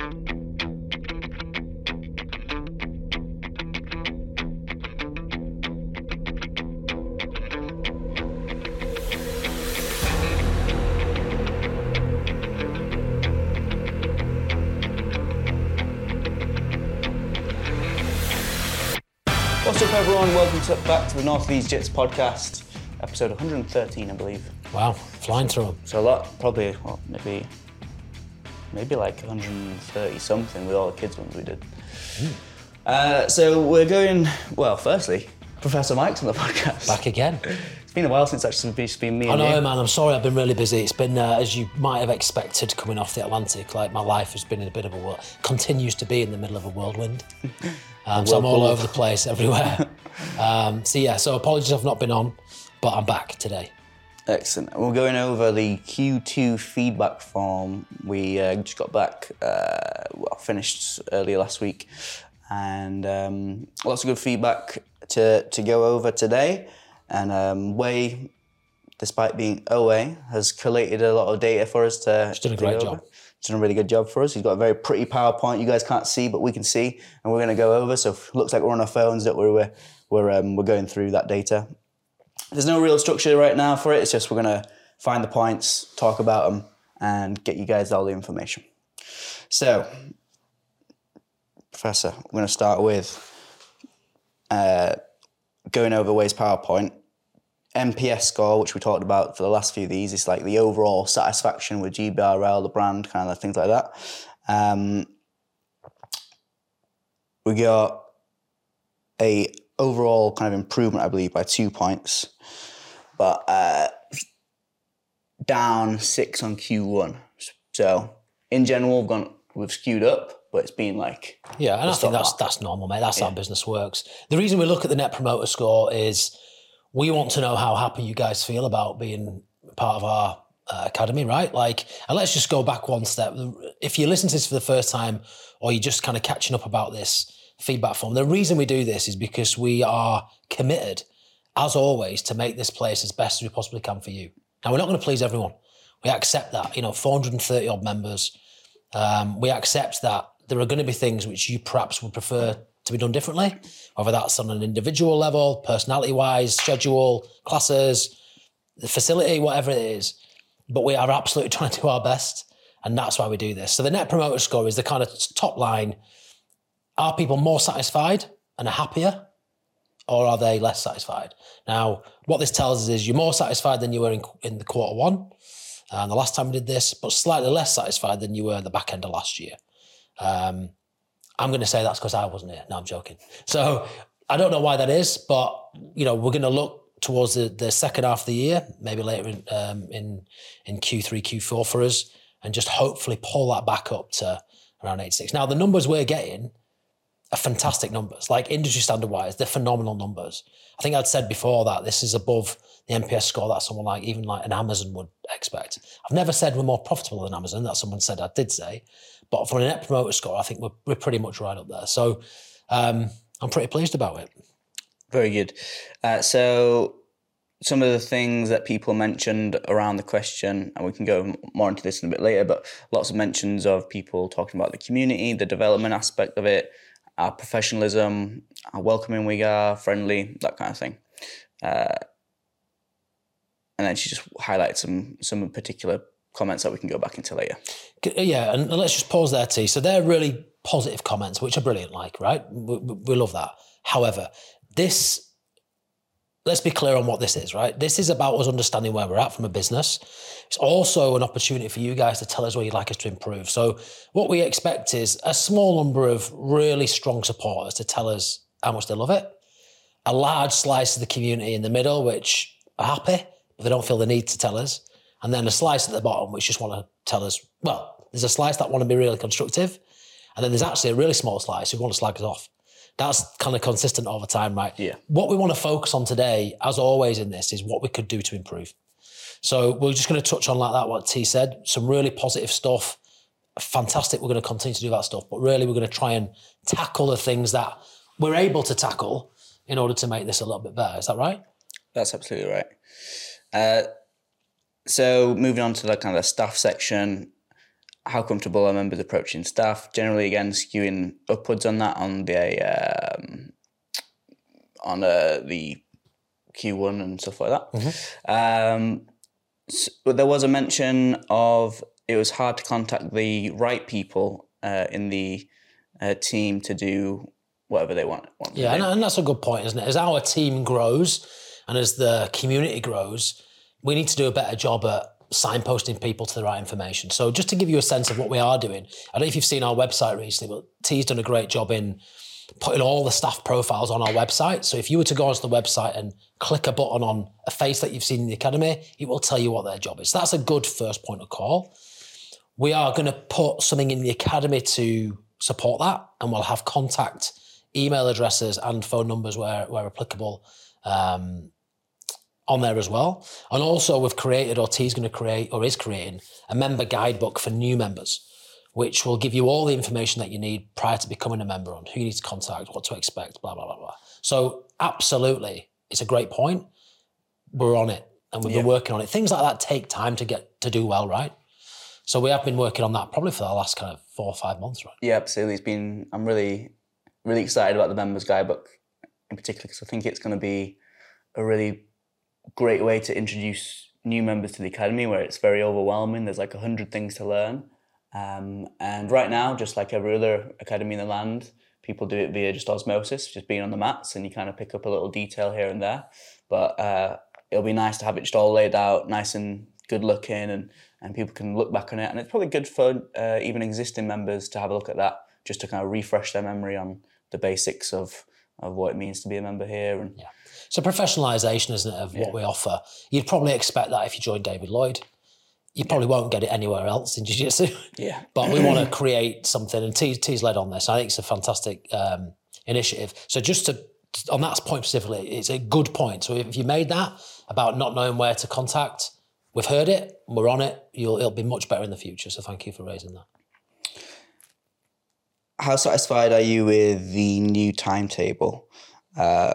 What's up, everyone? Welcome to, back to the North Leeds Jits podcast, episode 113, I believe. Wow, flying through them. So a lot, probably, well, maybe, maybe like 130 something with all the kids ones we did. Uh, so we're going. Well, firstly, Professor Mike's on the podcast. Back again. It's been a while since actually it's been me I and know, you. man. I'm sorry. I've been really busy. It's been, uh, as you might have expected, coming off the Atlantic. Like my life has been in a bit of a whirl. Continues to be in the middle of a whirlwind. Um, so I'm all over the place, everywhere. um, so yeah. So apologies, I've not been on, but I'm back today. Excellent. We're going over the Q2 feedback form. We uh, just got back, uh, well, finished earlier last week, and um, lots of good feedback to, to go over today. And um, Way, despite being OA, has collated a lot of data for us to. He's done a great job. He's done a really good job for us. He's got a very pretty PowerPoint. You guys can't see, but we can see, and we're going to go over. So it looks like we're on our phones that we're we're we're, um, we're going through that data. There's no real structure right now for it. It's just we're gonna find the points, talk about them, and get you guys all the information. So, Professor, we're gonna start with uh, going over Ways PowerPoint. NPS score, which we talked about for the last few of these, is like the overall satisfaction with GBRL, the brand, kind of things like that. Um, we got a overall kind of improvement, I believe, by two points, but uh, down six on Q1. So in general, we've gone we've skewed up, but it's been like Yeah, and I think that's that. that's normal, mate. That's how business works. The reason we look at the net promoter score is we want to know how happy you guys feel about being part of our uh, academy, right? Like, and let's just go back one step. If you listen to this for the first time, or you're just kind of catching up about this feedback form, the reason we do this is because we are committed, as always, to make this place as best as we possibly can for you. Now, we're not going to please everyone. We accept that. You know, 430 odd members. Um, we accept that there are going to be things which you perhaps would prefer to be done differently, whether that's on an individual level, personality wise, schedule, classes, the facility, whatever it is. But we are absolutely trying to do our best. And that's why we do this. So the net promoter score is the kind of top line. Are people more satisfied and are happier? Or are they less satisfied? Now, what this tells us is you're more satisfied than you were in, in the quarter one, and the last time we did this, but slightly less satisfied than you were at the back end of last year. Um, I'm going to say that's because I wasn't here. No, I'm joking. So I don't know why that is, but you know we're going to look towards the, the second half of the year, maybe later in um, in in Q3, Q4 for us, and just hopefully pull that back up to around 86. Now the numbers we're getting are fantastic numbers, like industry standard wise, they're phenomenal numbers. I think I'd said before that this is above the NPS score that someone like even like an Amazon would expect. I've never said we're more profitable than Amazon. That someone said I did say, but for a net promoter score, I think we're we're pretty much right up there. So um, I'm pretty pleased about it. very good. Uh, so some of the things that people mentioned around the question, and we can go more into this in a bit later, but lots of mentions of people talking about the community, the development aspect of it, our professionalism, how welcoming we are, friendly, that kind of thing. Uh, and then she just highlighted some some particular comments that we can go back into later. Yeah, and let's just pause there, T. So they're really positive comments, which are brilliant, like, right? We we love that. However, this, let's be clear on what this is, right? This is about us understanding where we're at from a business. It's also an opportunity for you guys to tell us where you'd like us to improve. So what we expect is a small number of really strong supporters to tell us how much they love it, a large slice of the community in the middle, which are happy, but they don't feel the need to tell us. And then a slice at the bottom, which just want to tell us, well, there's a slice that want to be really constructive. And then there's actually a really small slice who want to slag us off. That's kind of consistent over time, right? Yeah. What we want to focus on today, as always in this, is what we could do to improve. So we're just going to touch on like that, what T said, some really positive stuff. Fantastic. We're going to continue to do that stuff, but really we're going to try and tackle the things that we're able to tackle in order to make this a little bit better. Is that right? That's absolutely right. Uh, so moving on to the kind of staff section, how comfortable are members approaching staff? Generally, again, skewing upwards on that on the um, on uh, the Q1 and stuff like that. Um, s- but there was a mention of it was hard to contact the right people uh, in the uh, team to do whatever they want. want to Yeah, and that's a good point, isn't it? As our team grows and as the community grows, we need to do a better job at signposting people to the right information. So, just to give you a sense of what we are doing, I don't know if you've seen our website recently, but T's done a great job in putting all the staff profiles on our website. So, if you were to go onto the website and click a button on a face that you've seen in the academy, it will tell you what their job is. That's a good first point of call. We are going to put something in the academy to support that, and we'll have contact email addresses and phone numbers where, where applicable um, on there as well. And also, we've created, or T's going to create, or is creating, a member guidebook for new members, which will give you all the information that you need prior to becoming a member on who you need to contact, what to expect, blah, blah, blah, blah. So, absolutely, it's a great point. We're on it and we've been working on it. Things like that take time to get to do well, right? So, we have been working on that probably for the last kind of four or five months, right? Yeah, absolutely. It's been. I'm really, really excited about the members guidebook in particular because I think it's going to be a really great way to introduce new members to the academy where it's very overwhelming. There's like a hundred things to learn, um, and right now, just like every other academy in the land, people do it via just osmosis, just being on the mats, and you kind of pick up a little detail here and there. But uh, it'll be nice to have it just all laid out, nice and good looking, and and people can look back on it. And it's probably good for uh, even existing members to have a look at that, just to kind of refresh their memory on the basics of of what it means to be a member here. And So professionalisation, isn't it, of what we offer? You'd probably expect that if you join David Lloyd. You probably won't get it anywhere else in jiu-jitsu. yeah, but we want to create something, and T, T's led on this. I think it's a fantastic um, initiative. So just to on that point specifically, it's a good point. So if you made that about not knowing where to contact, we've heard it, we're on it. You'll it'll be much better in the future. So thank you for raising that. how satisfied are you with the new timetable? Uh,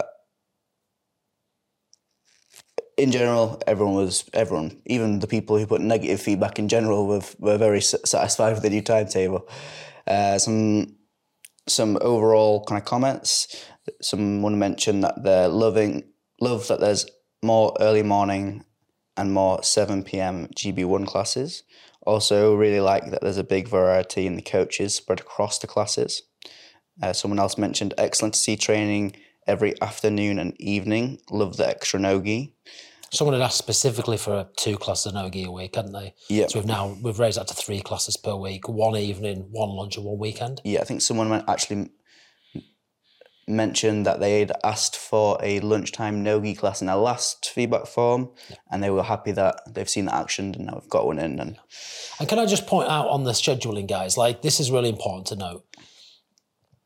in general, everyone was everyone, even the people who put negative feedback in general, were were very satisfied with the new timetable. Uh, some some overall kind of comments. Someone mentioned that they're loving love that there's more early morning and more seven p.m. GB one classes. Also, really like that there's a big variety in the coaches spread across the classes. Uh, someone else mentioned excellent to see training every afternoon and evening. Love the extra nogi. Someone had asked specifically for two classes of nogi a week, hadn't they? Yeah. So we've now we've raised that to three classes per week, one evening, one lunch, and one weekend. Yeah, I think someone actually mentioned that they had asked for a lunchtime nogi class in their last feedback form, and they were happy that they've seen that action and now we've got one in. And And can I just point out on the scheduling, guys? Like this is really important to note.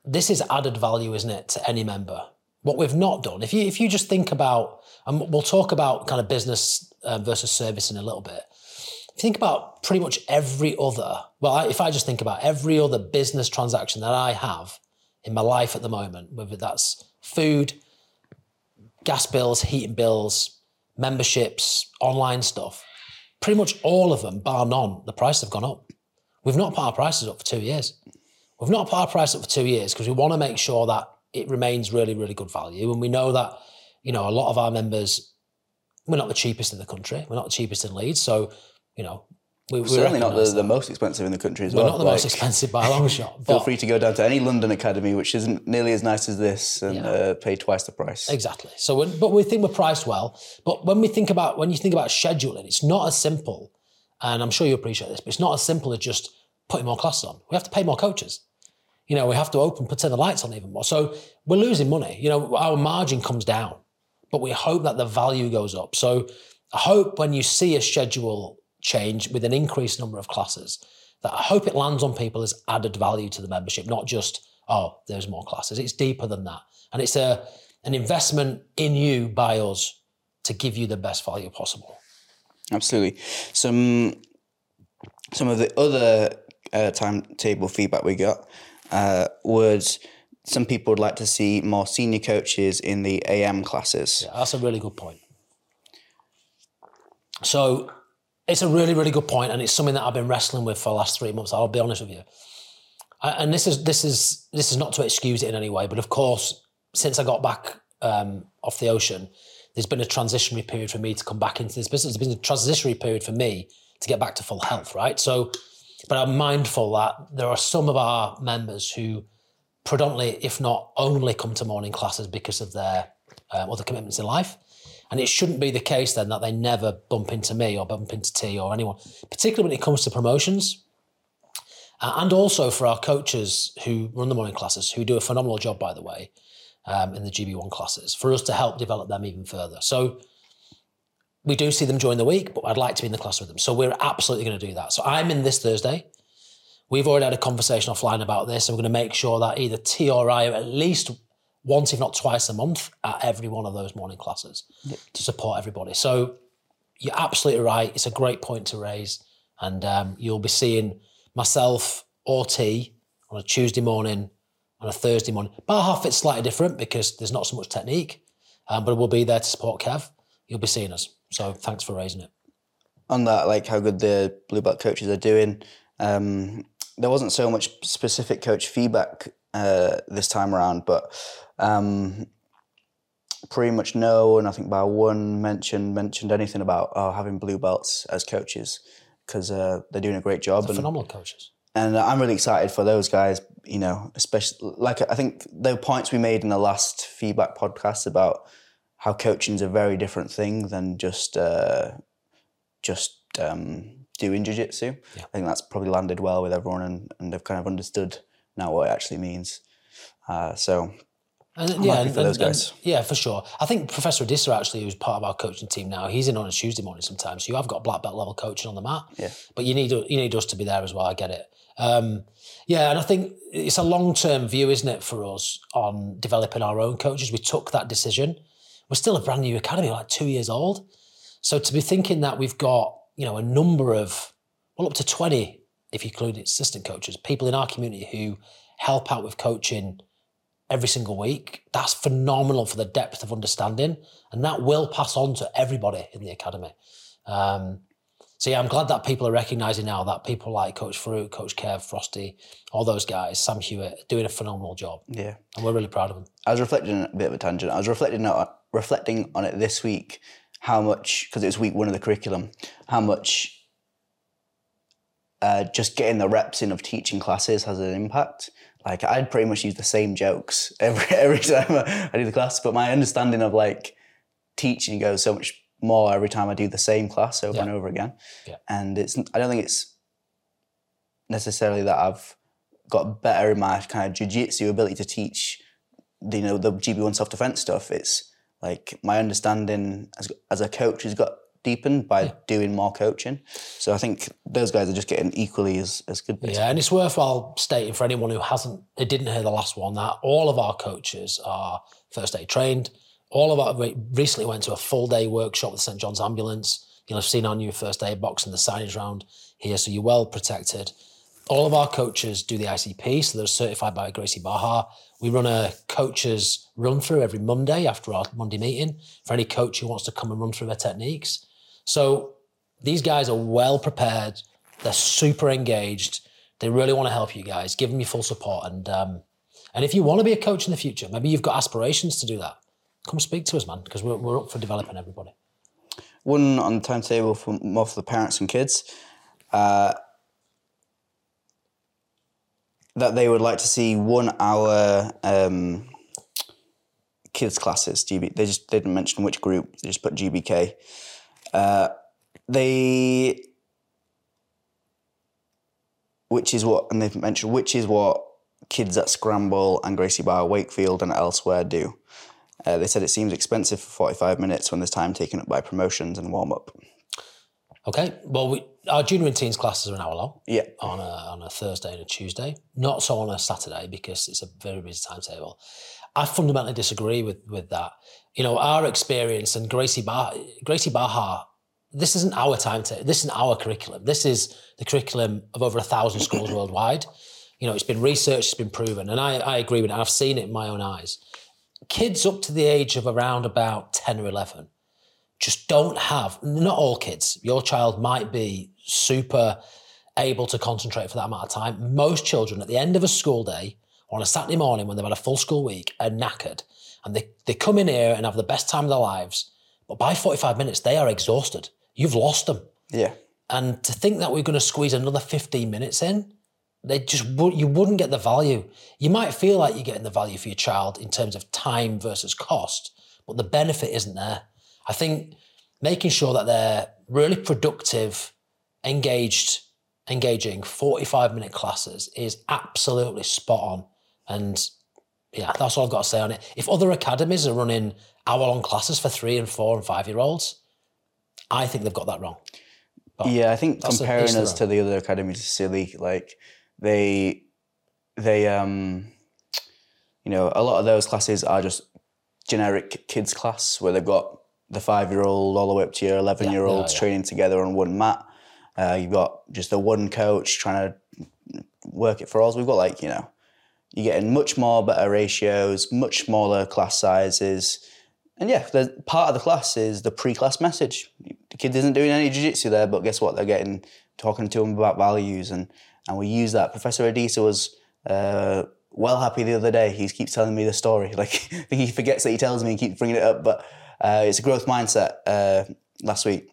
This is added value, isn't it, to any member? What we've not done, if you if you just think about, and we'll talk about kind of business uh, versus service in a little bit. If you think about pretty much every other, well, if I just think about every other business transaction that I have in my life at the moment, whether that's food, gas bills, heating bills, memberships, online stuff, pretty much all of them, bar none, the prices have gone up. We've not put our prices up for two years. We've not put our price up for two years because we want to make sure that it remains really, really good value. And we know that, you know, a lot of our members, we're not the cheapest in the country. We're not the cheapest in Leeds. So, you know, we, we certainly not the, the most expensive in the country as well. We're well. not the most expensive by a long shot. Feel free to go down to any London academy, which isn't nearly as nice as this, and uh, pay twice the price. Exactly. So, but we think we're priced well. But when we think about when you think about scheduling, it's not as simple. And I'm sure you appreciate this, but it's not as simple as just putting more classes on. We have to pay more coaches. You know, we have to open, put the lights on even more. So we're losing money. You know, our margin comes down, but we hope that the value goes up. So I hope when you see a schedule change with an increased number of classes, that I hope it lands on people as added value to the membership, not just, oh, there's more classes. It's deeper than that. And it's a an investment in you by us to give you the best value possible. Absolutely. Some some of the other uh, timetable feedback we got uh, was some people would like to see more senior coaches in the AM classes. That's a really good point. So, It's a really, really good point, and it's something that I've been wrestling with for the last three months. I'll be honest with you. And this is this is this is not to excuse it in any way, but of course, since I got back um, off the ocean, there's been a transitionary period for me to come back into this business. There's been a transitionary period for me to get back to full health, right? So, but I'm mindful that there are some of our members who predominantly, if not only, come to morning classes because of their uh, other commitments in life. And it shouldn't be the case then that they never bump into me or bump into T or anyone, particularly when it comes to promotions. Uh, and also for our coaches who run the morning classes, who do a phenomenal job, by the way, um, in the GB1 classes, for us to help develop them even further. So we do see them during the week, but I'd like to be in the class with them. So we're absolutely going to do that. So I'm in this Thursday. We've already had a conversation offline about this, and we're going to make sure that either T or I are at least once, if not twice a month, at every one of those morning classes yep. to support everybody. So you're absolutely right. It's a great point to raise. And um, you'll be seeing myself or T on a Tuesday morning, on a Thursday morning. Bar half it's slightly different because there's not so much technique, um, but we'll be there to support Kev. You'll be seeing us. So thanks for raising it. On that, like how good the blue belt coaches are doing, um, there wasn't so much specific coach feedback uh, this time around, but um, pretty much no one, I think by one mentioned mentioned anything about oh, having blue belts as coaches because uh, they're doing a great job. They're and, phenomenal coaches. And I'm really excited for those guys. You know, especially like I think the points we made in the last feedback podcast about how coaching is a very different thing than just uh, just um, doing jiu-jitsu. Yeah. I think that's probably landed well with everyone and, and they've kind of understood now what it actually means. Uh, so and, yeah, for those guys. And, yeah, for sure. I think Professor Adissa actually, who's part of our coaching team now, he's in on a Tuesday morning sometimes. So you have got black belt level coaching on the mat. Yeah. But you need you need us to be there as well. I get it. Um, yeah, and I think it's a long term view, isn't it, for us on developing our own coaches. We took that decision. We're still a brand new academy, like two years old. So to be thinking that we've got you know a number of well up to twenty, if you include assistant coaches, people in our community who help out with coaching every single week. That's phenomenal for the depth of understanding, and that will pass on to everybody in the academy. Um, so yeah, I'm glad that people are recognizing now that people like Coach Fruit, Coach Kev, Frosty, all those guys, Sam Hewitt, doing a phenomenal job. Yeah, and we're really proud of them. I was reflecting a bit of a tangent. I was reflecting on, reflecting on it this week. How much because it was week one of the curriculum. How much uh, just getting the reps in of teaching classes has an impact like I'd pretty much use the same jokes every every time I do the class, but my understanding of like teaching goes so much more every time I do the same class over yeah. and over again. Yeah. And it's I don't think it's necessarily that I've got better in my kind of jiu-jitsu ability to teach you know the GB1 self-defense stuff. It's like my understanding as, as a coach has got deepened by yeah. doing more coaching. So I think those guys are just getting equally as, as good. Basically. Yeah, and it's worthwhile stating for anyone who hasn't, who didn't hear the last one, that all of our coaches are first aid trained. All of our recently went to a full day workshop with St John's Ambulance. You'll have seen our new first aid box and the signage round here, so you're well protected. All of our coaches do the ICP, so they're certified by Gracie Barra. We run a coaches run through every Monday after our Monday meeting for any coach who wants to come and run through their techniques. So these guys are well prepared. They're super engaged. They really want to help you guys. Give them your full support. And um, and if you want to be a coach in the future, maybe you've got aspirations to do that. Come speak to us, man, because we're, we're up for developing everybody. One on the timetable for more for the parents and kids. Uh, that they would like to see one hour um, kids classes. GB. They just they didn't mention which group. They just put GBK. Uh, they, which is what, and they've mentioned, which is what kids at Scramble and Gracie Barra, Wakefield, and elsewhere do. Uh, they said it seems expensive for 45 minutes when there's time taken up by promotions and warm up. Okay, well, we, our junior and teens classes are an hour long. Yeah. On a, on a Thursday and a Tuesday. Not so on a Saturday because it's a very busy timetable. I fundamentally disagree with, with that you know, our experience and Gracie Bar Gracie Barra, this isn't our timetable. This isn't our curriculum. This is the curriculum of over a thousand schools worldwide. You know, it's been researched, it's been proven, and I, I agree with it. I've seen it in my own eyes. Kids up to the age of around about ten or eleven, just don't have, not all kids, your child might be super able to concentrate for that amount of time. Most children at the end of a school day or on a Saturday morning when they've had a full school week are knackered and they, they come in here and have the best time of their lives. But by 45 minutes, they are exhausted. You've lost them. Yeah. And to think that we're going to squeeze another 15 minutes in, they just would you wouldn't get the value. You might feel like you're getting the value for your child in terms of time versus cost, but the benefit isn't there. I think making sure that they're really productive, engaged, engaging 45 minute classes is absolutely spot on. And yeah, that's all I've got to say on it. If other academies are running hour long classes for three and four and five year olds, I think they've got that wrong. But yeah, I think comparing us to the other academies is silly. Like they, they, um, you know, a lot of those classes are just generic kids class where they've got the five year old all the way up to your eleven year olds yeah, yeah. training together on one mat. Uh, you've got just the one coach trying to work it for us. We've got like you know, you're getting much more better ratios, much smaller class sizes. And yeah, the part of the class is the pre-class message. The kid isn't doing any jiu-jitsu there, but guess what? They're getting talking to them about values, and and we use that. Professor Adisa was uh, well happy the other day. He keeps telling me the story. Like I think he forgets that he tells me and keeps bringing it up, but uh, it's a growth mindset. Uh, last week,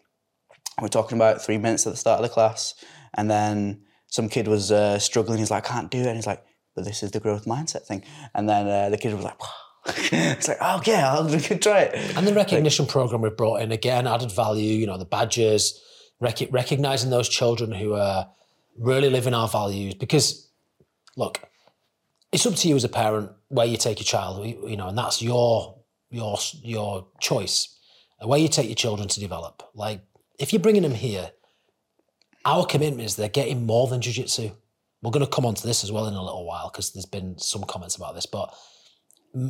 we are talking about three minutes at the start of the class, and then some kid was uh, struggling. He's like, "I can't do it," and he's like, "But this is the growth mindset thing." And then uh, the kid was like. it's like, oh yeah, I'll try it. And the recognition program we've brought in again added value. You know, the badges, rec- recognizing those children who are really living our values. Because, look, it's up to you as a parent where you take your child. You know, and that's your your your choice. Where you take your children to develop. Like, if you're bringing them here, our commitment is they're getting more than jiu-jitsu. We're going to come on to this as well in a little while because there's been some comments about this, but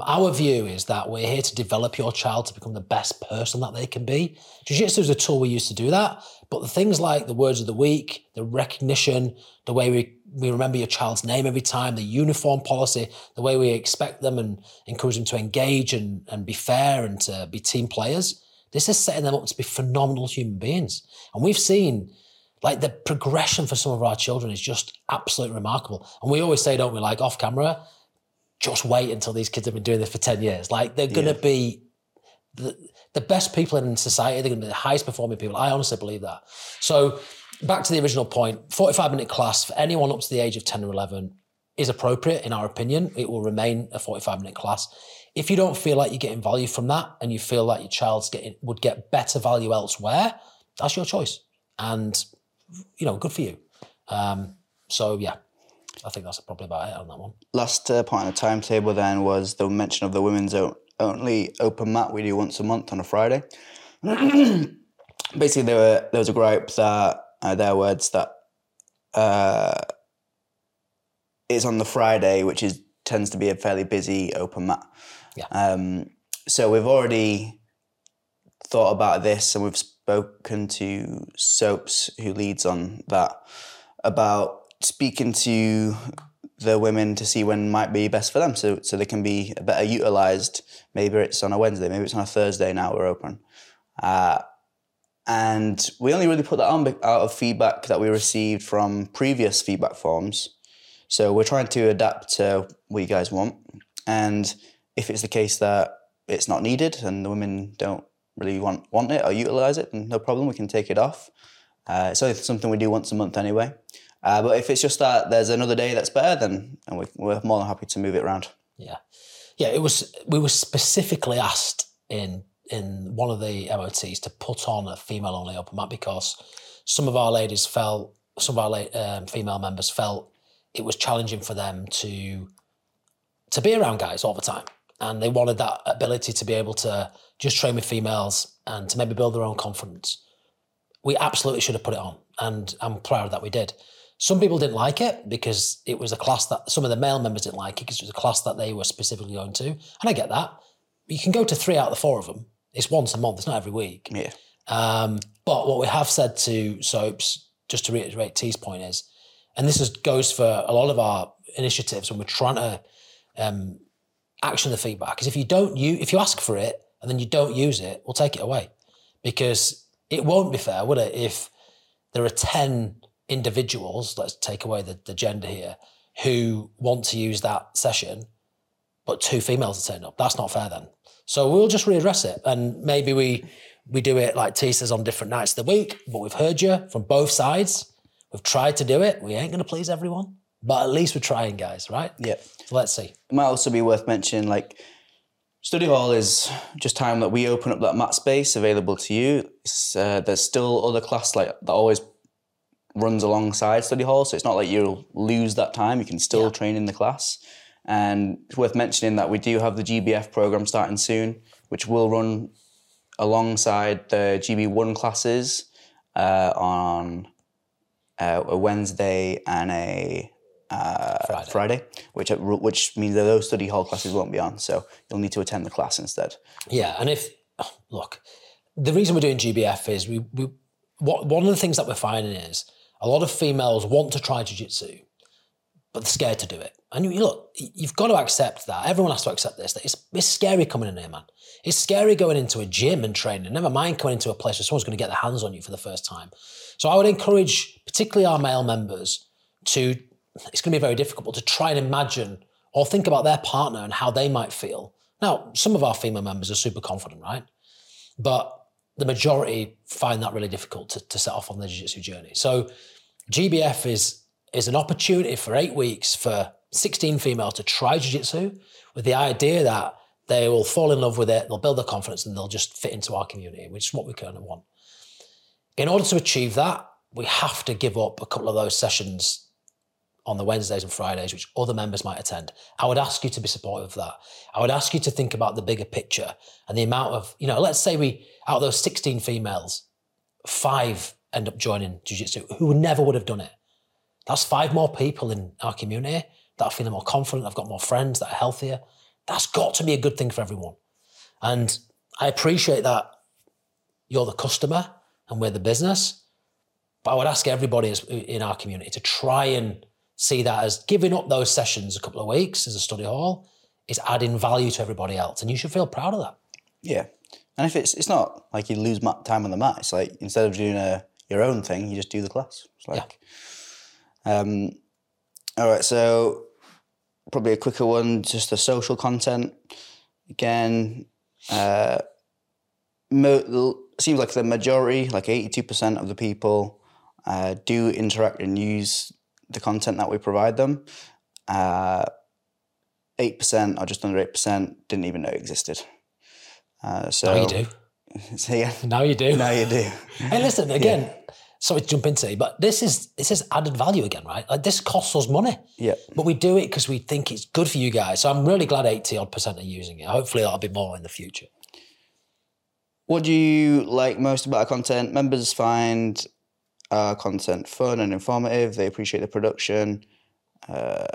our view is that we're here to develop your child to become the best person that they can be. Jiu-jitsu is a tool we use to do that, but the things like the words of the week, the recognition, the way we, we remember your child's name every time, the uniform policy, the way we expect them and encourage them to engage and, and be fair and to be team players, this is setting them up to be phenomenal human beings. And we've seen like the progression for some of our children is just absolutely remarkable. And we always say, don't we, like off camera, just wait until these kids have been doing this for 10 years. Like they're going to be the, the best people in society. They're going to be the highest performing people. I honestly believe that. So back to the original point, 45 minute class for anyone up to the age of 10 or 11 is appropriate in our opinion. It will remain a 45 minute class. If you don't feel like you're getting value from that and you feel like your child's getting would get better value elsewhere, that's your choice. And you know, good for you. Um, so yeah, I think that's probably about it on that one. Last uh, point on the timetable then was the mention of the women's only open mat we do once a month on a Friday. Basically, there were there was a gripe that uh, their words that uh, it's on the Friday, which is tends to be a fairly busy open mat. Yeah. Um, so we've already thought about this, and we've spoken to Soaps, who leads on that, about speaking to the women to see when might be best for them, so so they can be better utilized. Maybe it's on a Wednesday, maybe it's on a Thursday. Now we're open. Uh, and we only really put that on out of feedback that we received from previous feedback forms. So we're trying to adapt to what you guys want. And if it's the case that it's not needed and the women don't really want, want it or utilize it, then no problem, we can take it off. Uh, it's only something we do once a month anyway. Uh, but if it's just that there's another day that's better, then and we, we're more than happy to move it around. Yeah, yeah. It was we were specifically asked in in one of the MOTs to put on a female only open mat because some of our ladies felt some of our um, female members felt it was challenging for them to to be around guys all the time, and they wanted that ability to be able to just train with females and to maybe build their own confidence. We absolutely should have put it on, and I'm proud that we did. Some people didn't like it because it was a class that some of the male members didn't like it because it was a class that they were specifically going to. And I get that. You can go to three out of the four of them. It's once a month, it's not every week. Yeah. Um, but what we have said to Soaps, just to reiterate T's point, is, and this is, goes for a lot of our initiatives when we're trying to um, action the feedback, is if you don't you if you ask for it and then you don't use it, we'll take it away because it won't be fair, would it? If there are 10 individuals, let's take away the, the gender here, who want to use that session, but two females are turning up. That's not fair then. So we'll just readdress it. And maybe we we do it like T says on different nights of the week, but we've heard you from both sides. We've tried to do it. We ain't going to please everyone, but at least we're trying, guys, right? Yeah. So let's see. It might also be worth mentioning like study hall is just time that we open up that mat space available to you. Uh, there's still other class like that always runs alongside study hall, so it's not like you'll lose that time. You can still Yeah. train in the class. And it's worth mentioning that we do have the GBF program starting soon, which will run alongside the GB1 classes uh, on uh, a Wednesday and a uh, Friday. Friday, which which means that those study hall classes won't be on. So you'll need to attend the class instead. Yeah, and if look, the reason we're doing GBF is we we what one of the things that we're finding is a lot of females want to try jiu-jitsu, but they're scared to do it. And you look, you've got to accept that. Everyone has to accept this. That it's, it's scary coming in here, man. It's scary going into a gym and training. Never mind coming into a place where someone's going to get their hands on you for the first time. So I would encourage, particularly our male members, to. It's going to be very difficult to try and imagine or think about their partner and how they might feel. Now, some of our female members are super confident, right? But the majority find that really difficult to, to set off on their jiu-jitsu journey. So GBF is is an opportunity for eight weeks for 16 females to try jiu-jitsu with the idea that they will fall in love with it, they'll build their confidence, and they'll just fit into our community, which is what we kind of want. In order to achieve that, we have to give up a couple of those sessions on the Wednesdays and Fridays, which other members might attend. I would ask you to be supportive of that. I would ask you to think about the bigger picture and the amount of, you know, let's say we, out of those 16 females, five end up joining Jiu Jitsu who never would have done it. That's five more people in our community that are feeling more confident, I've got more friends that are healthier. That's got to be a good thing for everyone. And I appreciate that you're the customer and we're the business. But I would ask everybody in our community to try and see that as giving up those sessions a couple of weeks as a study hall is adding value to everybody else. And you should feel proud of that. Yeah, and if it's it's not like you lose time on the mat, it's like instead of doing a your own thing, you just do the class. It's like, um, all right. So probably a quicker one, just the social content. Again, uh, mo- seems like the majority, like eighty-two percent of the people, uh, do interact and use the content that we provide them. Uh, Eight percent, or just under eight percent, didn't even know it existed. Uh, so Now you do. So yeah, Now you do. now you do. Hey, listen again. Sorry to jump into you, but this is this is added value again, right? Like this costs us money, Yeah, but we do it because we think it's good for you guys. So I'm really glad eighty odd percent are using it. Hopefully, that'll be more in the future. What do you like most about our content? Members find our content fun and informative. They appreciate the production. Uh,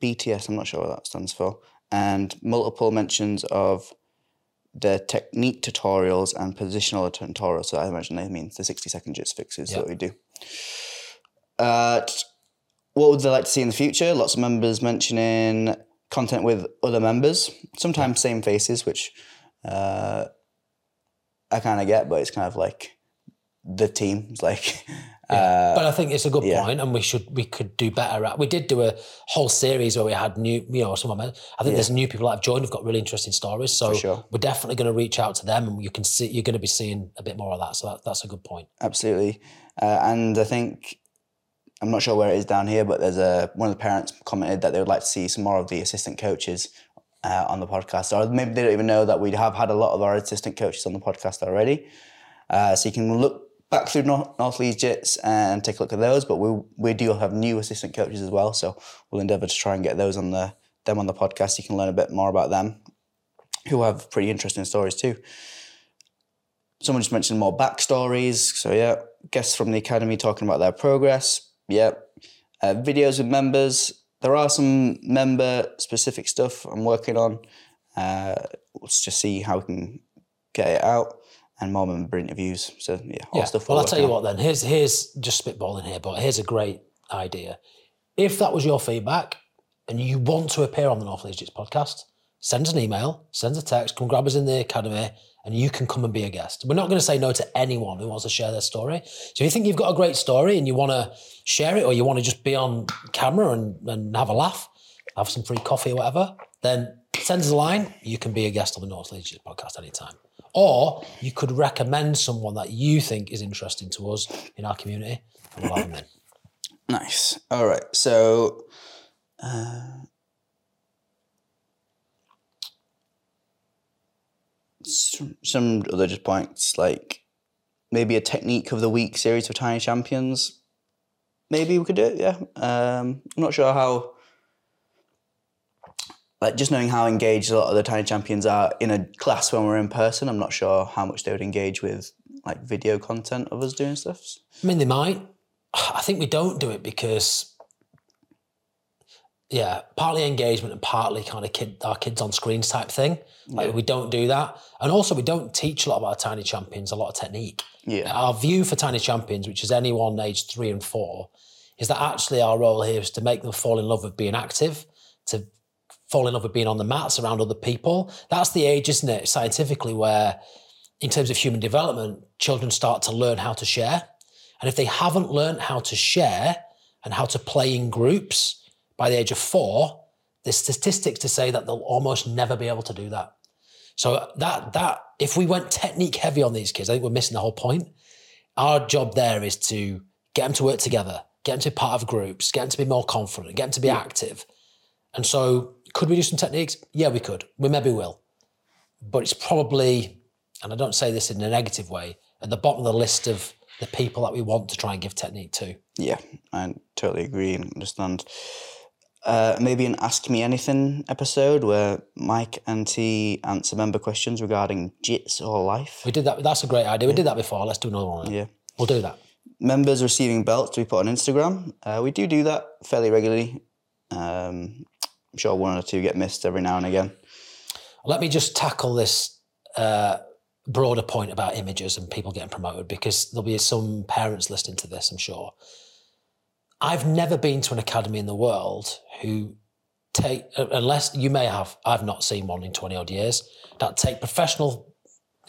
BTS, I'm not sure what that stands for. And multiple mentions of the technique tutorials and positional tutorials. So I imagine they mean the 60 second jits fixes that we do. Uh, what would they like to see in the future? Lots of members mentioning content with other members, sometimes same faces, which uh, I kind of get, but it's kind of like the teams. Like, uh, But I think it's a good yeah. point, and we should we could do better at. We did do a whole series where we had new, you know, some of them. I think there's new people that have joined who've got really interesting stories. So sure. we're definitely going to reach out to them, and you can see you're going to be seeing a bit more of that. So that, that's a good point. absolutely. Uh, and I think I'm not sure where it is down here, but there's a one of the parents commented that they would like to see some more of the assistant coaches uh, on the podcast, or maybe they don't even know that we have had a lot of our assistant coaches on the podcast already. Uh, so you can look back through North, North Leeds Jits and take a look at those. But we we do have new assistant coaches as well, so we'll endeavour to try and get those on the them on the podcast. You can learn a bit more about them, who have pretty interesting stories too. Someone just mentioned more backstories. So yeah, guests from the academy talking about their progress. Yeah, uh, videos with members. There are some member specific stuff I'm working on. Uh, let's just see how we can get it out and more member interviews. So yeah, all Yeah. stuff. Well, I'll tell you on. what then. Here's here's just spitballing here, but here's a great idea. If that was your feedback and you want to appear on the North Leeds podcast, send us an email, send us a text, come grab us in the academy, and you can come and be a guest. We're not going to say no to anyone who wants to share their story. So if you think you've got a great story and you want to share it or you want to just be on camera and, and have a laugh, have some free coffee or whatever, then send us a line. You can be a guest on the North Leeds Jits podcast anytime. Or you could recommend someone that you think is interesting to us in our community and we'll have them in. Nice. All right. So, uh, some, some other just points like maybe a technique of the week series for tiny champions. Maybe we could do it. Yeah. Um, I'm not sure how. Like just knowing how engaged a lot of the tiny champions are in a class when we're in person, I'm not sure how much they would engage with like video content of us doing stuff. I mean, they might. I think we don't do it because, yeah, partly engagement and partly kind of kid, our kids on screens type thing. Like we don't do that, and also we don't teach a lot about tiny champions, a lot of technique. Yeah. Our view for tiny champions, which is anyone aged three and four, is that actually our role here is to make them fall in love with being active, to fall in love with being on the mats around other people. That's the age, isn't it, scientifically, where in terms of human development, children start to learn how to share. And if they haven't learned how to share and how to play in groups by the age of four, there's statistics to say that they'll almost never be able to do that. So that that if we went technique heavy on these kids, I think we're missing the whole point. Our job there is to get them to work together, get them to be part of groups, get them to be more confident, get them to be active. And so, could we do some techniques? Yeah, we could. We maybe will. But it's probably, and I don't say this in a negative way, at the bottom of the list of the people that we want to try and give technique to. Yeah, I totally agree and understand. Uh, maybe an Ask Me Anything episode where Mike and T answer member questions regarding jits or life. We did that. That's a great idea. We did that before. Let's do another one. Yeah. We'll do that. Members receiving belts to be put on Instagram. Uh, we do do that fairly regularly. Um, I'm sure one or two get missed every now and again. Let me just tackle this uh, broader point about images and people getting promoted because there'll be some parents listening to this, I'm sure. I've never been to an academy in the world who take, unless you may have, I've not seen one in 20 odd years, that take professional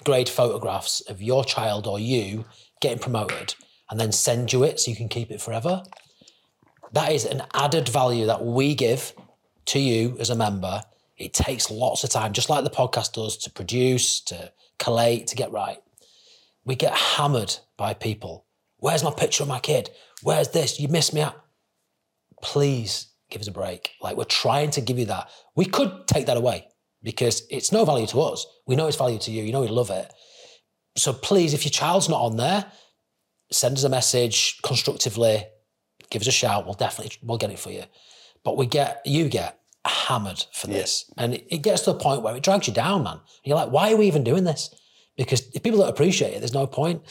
grade photographs of your child or you getting promoted and then send you it so you can keep it forever. That is an added value that we give to you as a member. It takes lots of time, just like the podcast does, to produce, to collate, to get right. We get hammered by people. Where's my picture of my kid? Where's this? You missed me out. Please give us a break. Like we're trying to give you that. We could take that away because it's no value to us. We know it's value to you. You know we love it. So please, if your child's not on there, send us a message constructively. Give us a shout. We'll definitely we'll get it for you. But we get you get hammered for this, and it, it gets to a point where it drags you down, man. And you're like, why are we even doing this? Because if people don't appreciate it, there's no point.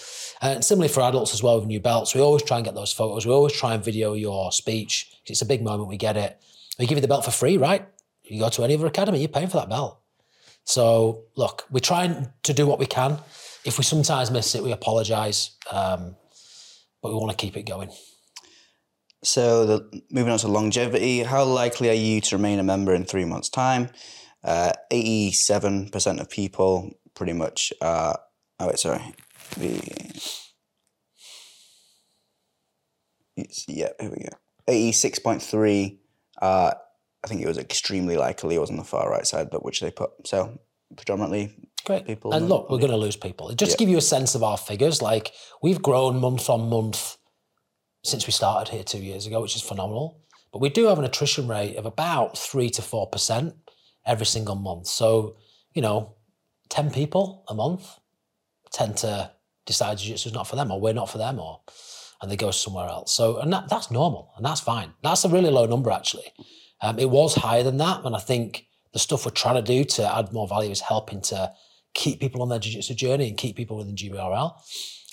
And similarly for adults as well with new belts, we always try and get those photos. We always try and video your speech. It's a big moment. We get it. We give you the belt for free, right? You go to any other academy, you're paying for that belt. So look, we're trying to do what we can. If we sometimes miss it, we apologise, um, but we want to keep it going. So, the, moving on to longevity, how likely are you to remain a member in three months' time? Uh, 87% of people pretty much are. Oh, wait, sorry. The. It's, yeah, here we go. 86.3 uh, I think it was extremely likely it was on the far right side, but which they put. So, predominantly Great. People and look, we're going to lose people. It just to give you a sense of our figures, like we've grown month on month since we started here two years ago, which is phenomenal. But we do have an attrition rate of about three to four percent every single month. So, you know, ten people a month tend to decide jiu-jitsu is not for them, or we're not for them, or and they go somewhere else. So, and that, that's normal, and that's fine. That's a really low number actually. Um, it was higher than that, and I think the stuff we're trying to do to add more value is helping to keep people on their jiu-jitsu journey and keep people within GBRL.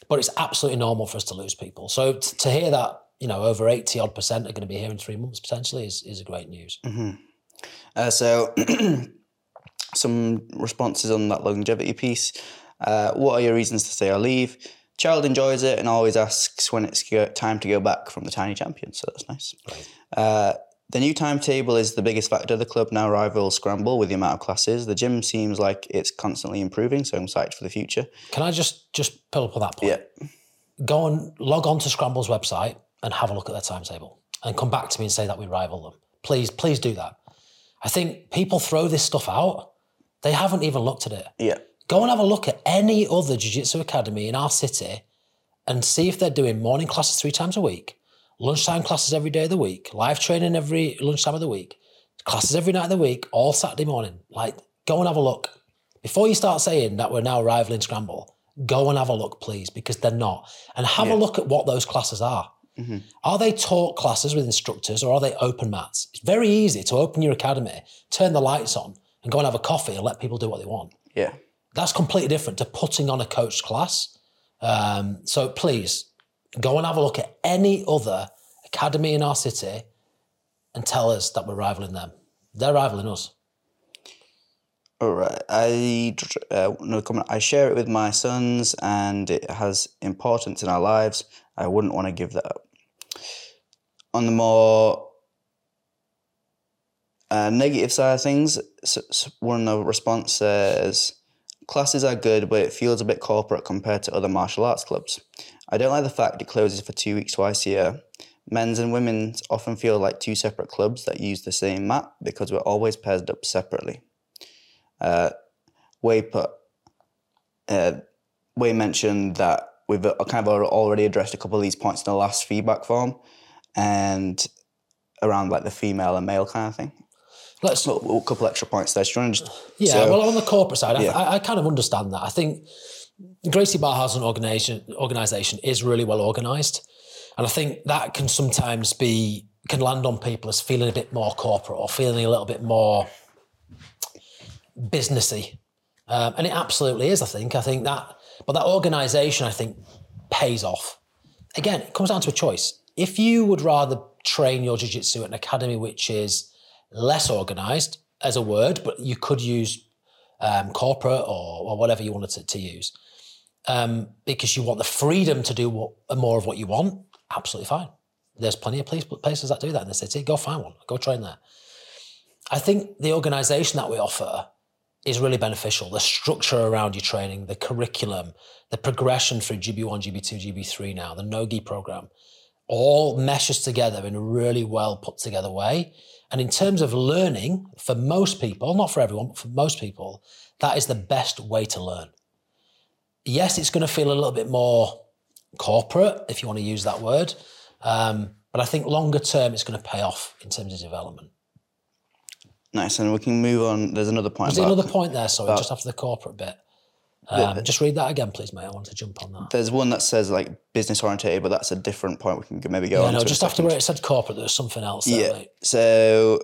But it's absolutely normal for us to lose people. So t- to hear that, you know, over 80 odd percent are going to be here in three months potentially is, is a great news. Uh, so, some responses on that longevity piece. Uh, what are your reasons to stay or leave? Child enjoys it and always asks when it's time to go back from the tiny champion. So that's nice. Uh, The new timetable is the biggest factor. The club now rivals Scramble with the amount of classes. The gym seems like it's constantly improving, so I'm psyched for the future. Can I just just pull up on that point? Yeah. Go and log on to Scramble's website and have a look at their timetable and come back to me and say that we rival them. Please, please do that. I think people throw this stuff out. They haven't even looked at it. Yeah. Go and have a look at any other jiu-jitsu academy in our city and see if they're doing morning classes three times a week, lunchtime classes every day of the week, live training every lunchtime of the week, classes every night of the week, all Saturday morning. Like, go and have a look. Before you start saying that we're now rivaling Scramble, go and have a look, please, because they're not. And have Yeah. a look at what those classes are. Are they taught classes with instructors or are they open mats? It's very easy to open your academy, turn the lights on, and go and have a coffee and let people do what they want. Yeah. That's completely different to putting on a coached class. Um, so please go and have a look at any other academy in our city and tell us that we're rivaling them. They're rivaling us. All right. I uh, another comment. I share it with my sons, and it has importance in our lives. I wouldn't want to give that up. On the more uh, negative side of things, one of the response says, "Classes are good, but it feels a bit corporate compared to other martial arts clubs. I don't like the fact it closes for two weeks twice a year. Men's and women's often feel like two separate clubs that use the same mat because we're always paired up separately." uh, Way put, uh, Way mentioned that we've uh, kind of already addressed a couple of these points in the last feedback form, and around like the female and male kind of thing. Let's A a couple extra points there. Do you want to just Yeah, so- well, on the corporate side, Yeah. I, I, I kind of understand that. I think Gracie Bar as an organization, organization is really well organized. And I think that can sometimes be, can land on people as feeling a bit more corporate or feeling a little bit more businessy. Um, and it absolutely is, I think. I think that, but that organization, I think, pays off. Again, it comes down to a choice. If you would rather train your jiu jitsu at an academy which is less organized as a word, but you could use um, corporate or, or whatever you wanted to, to use, um, because you want the freedom to do what, more of what you want, absolutely fine. There's plenty of place, places that do that in the city. Go find one, go train there. I think the organisation that we offer is really beneficial. The structure around your training, the curriculum, the progression through GB1, GB2, GB3 now, the NOGI program, all meshes together in a really well put together way. And in terms of learning, for most people, not for everyone, but for most people, that is the best way to learn. Yes, it's going to feel a little bit more corporate, if you want to use that word. Um, but I think longer term, it's going to pay off in terms of development. nice, and we can move on. There's another point. Was there another point there? Sorry, just after the corporate bit. Um, just read that again, please, mate. I want to jump on that. There's one that says like business orientated, but that's a different point. We can maybe go Yeah, on. no, just after where it said corporate, there's something else there, Yeah. mate. So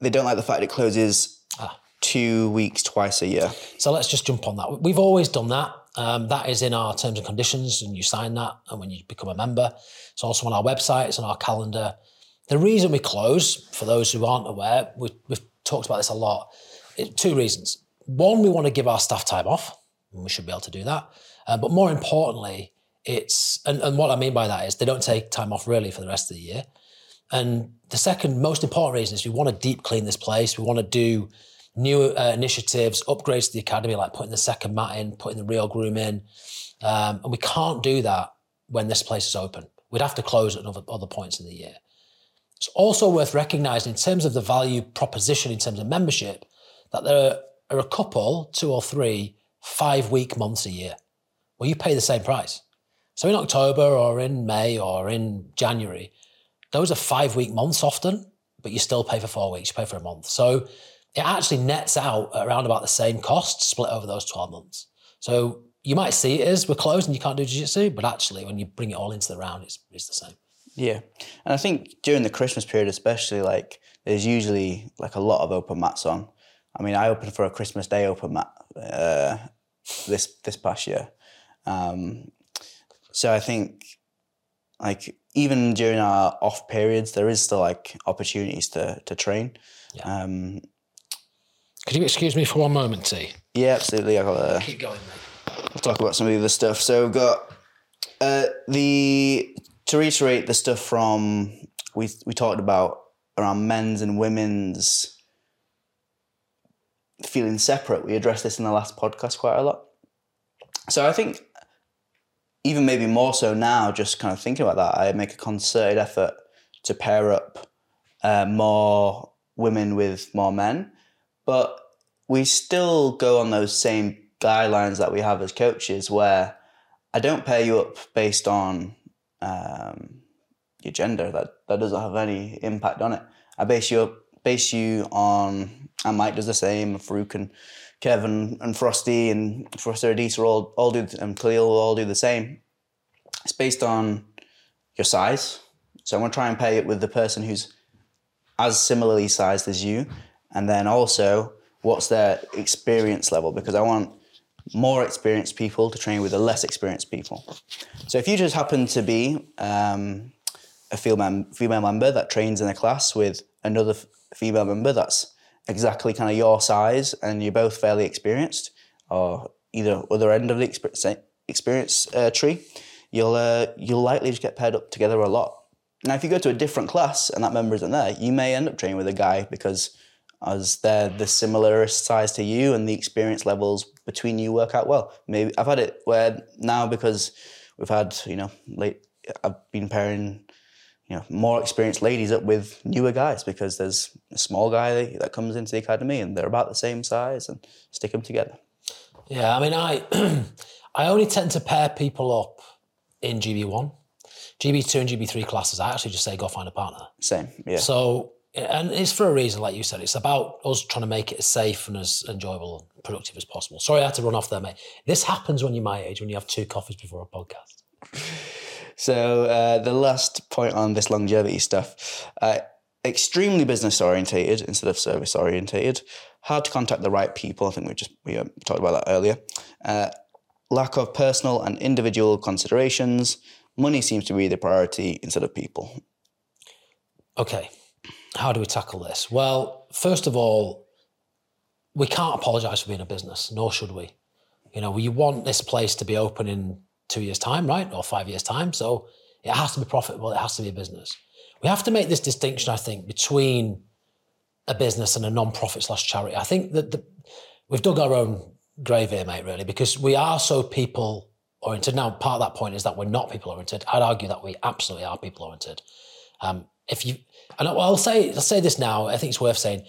they don't like the fact it closes Ah. Two weeks twice a year. So let's just jump on that. We've always done that. Um, that is in our terms and conditions, and you sign that. And when you become a member, it's also on our website, it's on our calendar. The reason we close, for those who aren't aware, we, we've talked about this a lot. It, two reasons. One, we want to give our staff time off, and we should be able to do that. Uh, but more importantly, it's, and, and what I mean by that is they don't take time off really for the rest of the year. And the second most important reason is we want to deep clean this place. We want to do new uh, initiatives, upgrades to the academy, like putting the second mat in, putting the Reorg room in. Um, and we can't do that when this place is open. We'd have to close at other, other points in the year. It's also worth recognizing in terms of the value proposition, in terms of membership, that there are a couple, two or three, five week months a year where you pay the same price. So in October or in May or in January, those are five week months often, but you still pay for four weeks, you pay for a month. So it actually nets out around about the same cost split over those 12 months. So you might see it as we're closed and you can't do jiu-jitsu, but actually when you bring it all into the round, it's, it's the same. Yeah, and I think during the Christmas period, especially, like there's usually like a lot of open mats on. I mean, I opened for a Christmas Day open mat uh, this this past year, um, so I think like even during our off periods, there is still like opportunities to to train. Um, Could you excuse me for one moment, T? yeah, absolutely. I got a, Keep going, mate. We'll talk about some of the other stuff. So we've got uh, the to reiterate the stuff from we we talked about around men's and women's feeling separate. We addressed this in the last podcast quite a lot. So I think even maybe more so now, just kind of thinking about that, I make a concerted effort to pair up uh, more women with more men, but we still go on those same guidelines that we have as coaches, where I don't pair you up based on um, your gender. That that doesn't have any impact on it. I base you up, base you on, and Mike does the same. Farouk and Kevin and Frosty and Frosty Adisa all all do and Khalil all do the same. It's based on your size. So I'm gonna try and pair it with the person who's as similarly sized as you, and then also what's their experience level because I want more experienced people to train with the less experienced people. So if you just happen to be um, a female female member that trains in a class with another female member that's exactly kind of your size and you're both fairly experienced, or either other end of the experience, experience uh, tree, you'll uh, you'll likely just get paired up together a lot. Now, if you go to a different class and that member isn't there, you may end up training with a guy because as they're the similar size to you and the experience levels between you work out well. Maybe I've had it where now because we've had you know late I've been pairing you know more experienced ladies up with newer guys because there's a small guy that comes into the academy and they're about the same size and stick them together. Yeah, I mean I I only tend to pair people up in GB one. GB2 and GB3 classes, I actually just say go find a partner. Same, yeah. So and it's for a reason, like you said. It's about us trying to make it as safe and as enjoyable and productive as possible. Sorry, I had to run off there, mate. This happens when you're my age, when you have two coffees before a podcast. So uh, the last point on this longevity stuff, uh, extremely business orientated instead of service orientated. Hard to contact the right people. I think we just we uh, talked about that earlier. Uh, lack of personal and individual considerations. Money seems to be the priority instead of people. Okay, how do we tackle this? Well, first of all, we can't apologise for being a business, nor should we. You know, we want this place to be open in two years' time, right, or five years' time. So it has to be profitable. It has to be a business. We have to make this distinction, I think, between a business and a non-profit slash charity. I think that the, we've dug our own grave here, mate, really, because we are so people oriented. Now, part of that point is that we're not people oriented. I'd argue that we absolutely are people oriented. Um, if you, and I'll say, I'll say this now. I think it's worth saying.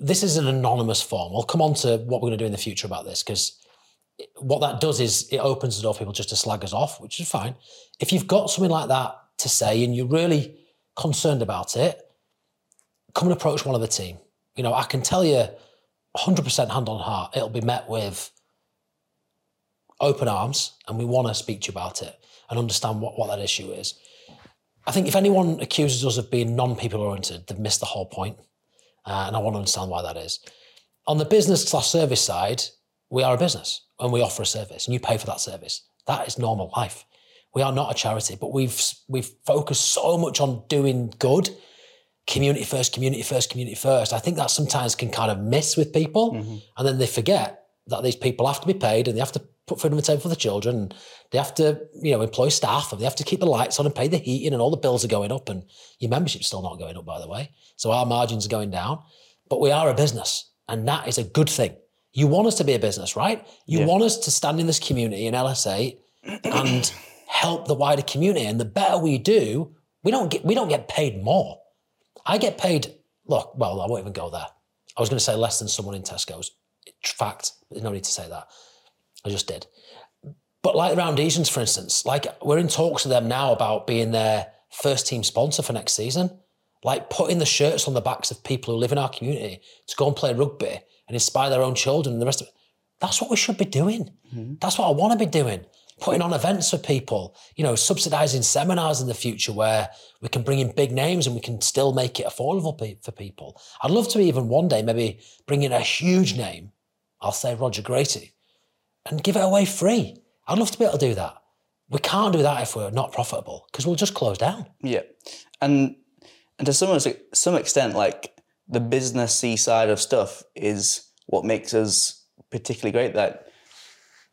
This is an anonymous form. We'll come on to what we're going to do in the future about this because what that does is it opens the door for people just to slag us off, which is fine. If you've got something like that to say and you're really concerned about it, come and approach one of the team. You know, I can tell you 100% hand on heart, it'll be met with open arms and we want to speak to you about it and understand what, what that issue is. I think if anyone accuses us of being non people oriented, they've missed the whole point. Uh, and I want to understand why that is. On the business slash service side, we are a business and we offer a service and you pay for that service. That is normal life. We are not a charity, but we've we've focused so much on doing good, community first, community first, community first. I think that sometimes can kind of miss with people, mm-hmm. and then they forget that these people have to be paid and they have to put food on the table for the children. They have to, you know, employ staff and they have to keep the lights on and pay the heating and all the bills are going up. And your membership's still not going up, by the way. So our margins are going down. But we are a business, and that is a good thing. You want us to be a business, right? You yeah. want us to stand in this community in LS8 and help the wider community. And the better we do, we don't get we don't get paid more. I get paid. Look, well, I won't even go there. I was going to say less than someone in Tesco's. Fact, there's no need to say that. I just did. But like Roundhegians, for instance, like we're in talks with them now about being their first team sponsor for next season. Like putting the shirts on the backs of people who live in our community to go and play rugby and inspire their own children and the rest of it. That's what we should be doing. Mm-hmm. That's what I want to be doing. Putting on events for people, you know, subsidizing seminars in the future where we can bring in big names and we can still make it affordable for people. I'd love to even one day maybe bring in a huge name. I'll say Roger Gracie and give it away free. I'd love to be able to do that. We can't do that if we're not profitable because we'll just close down. Yeah, and and to some some extent, like the businessy side of stuff is what makes us particularly great. That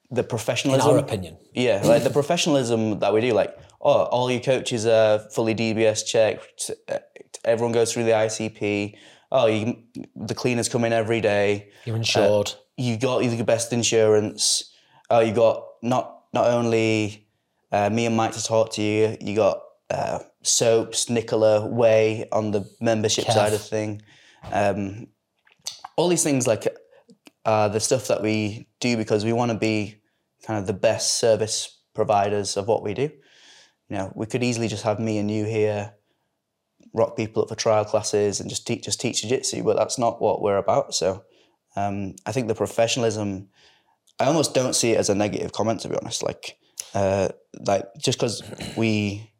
the professionalism, in our opinion, yeah, like the professionalism that we do. Like oh, all your coaches are fully DBS checked. Uh, everyone goes through the ICP. Oh, you, the cleaners come in every day. You're insured. Uh, You got either the best insurance. Oh, you got not not only uh, me and Mike to talk to you. You got uh, soaps, Nicola, Way on the membership Kev. side of thing. Um, all these things like uh, the stuff that we do because we want to be kind of the best service providers of what we do. You know, we could easily just have me and you here, rock people up for trial classes and just teach just teach jiu-jitsu, but that's not what we're about. So um, I think the professionalism, I almost don't see it as a negative comment to be honest. Like, uh, like just because we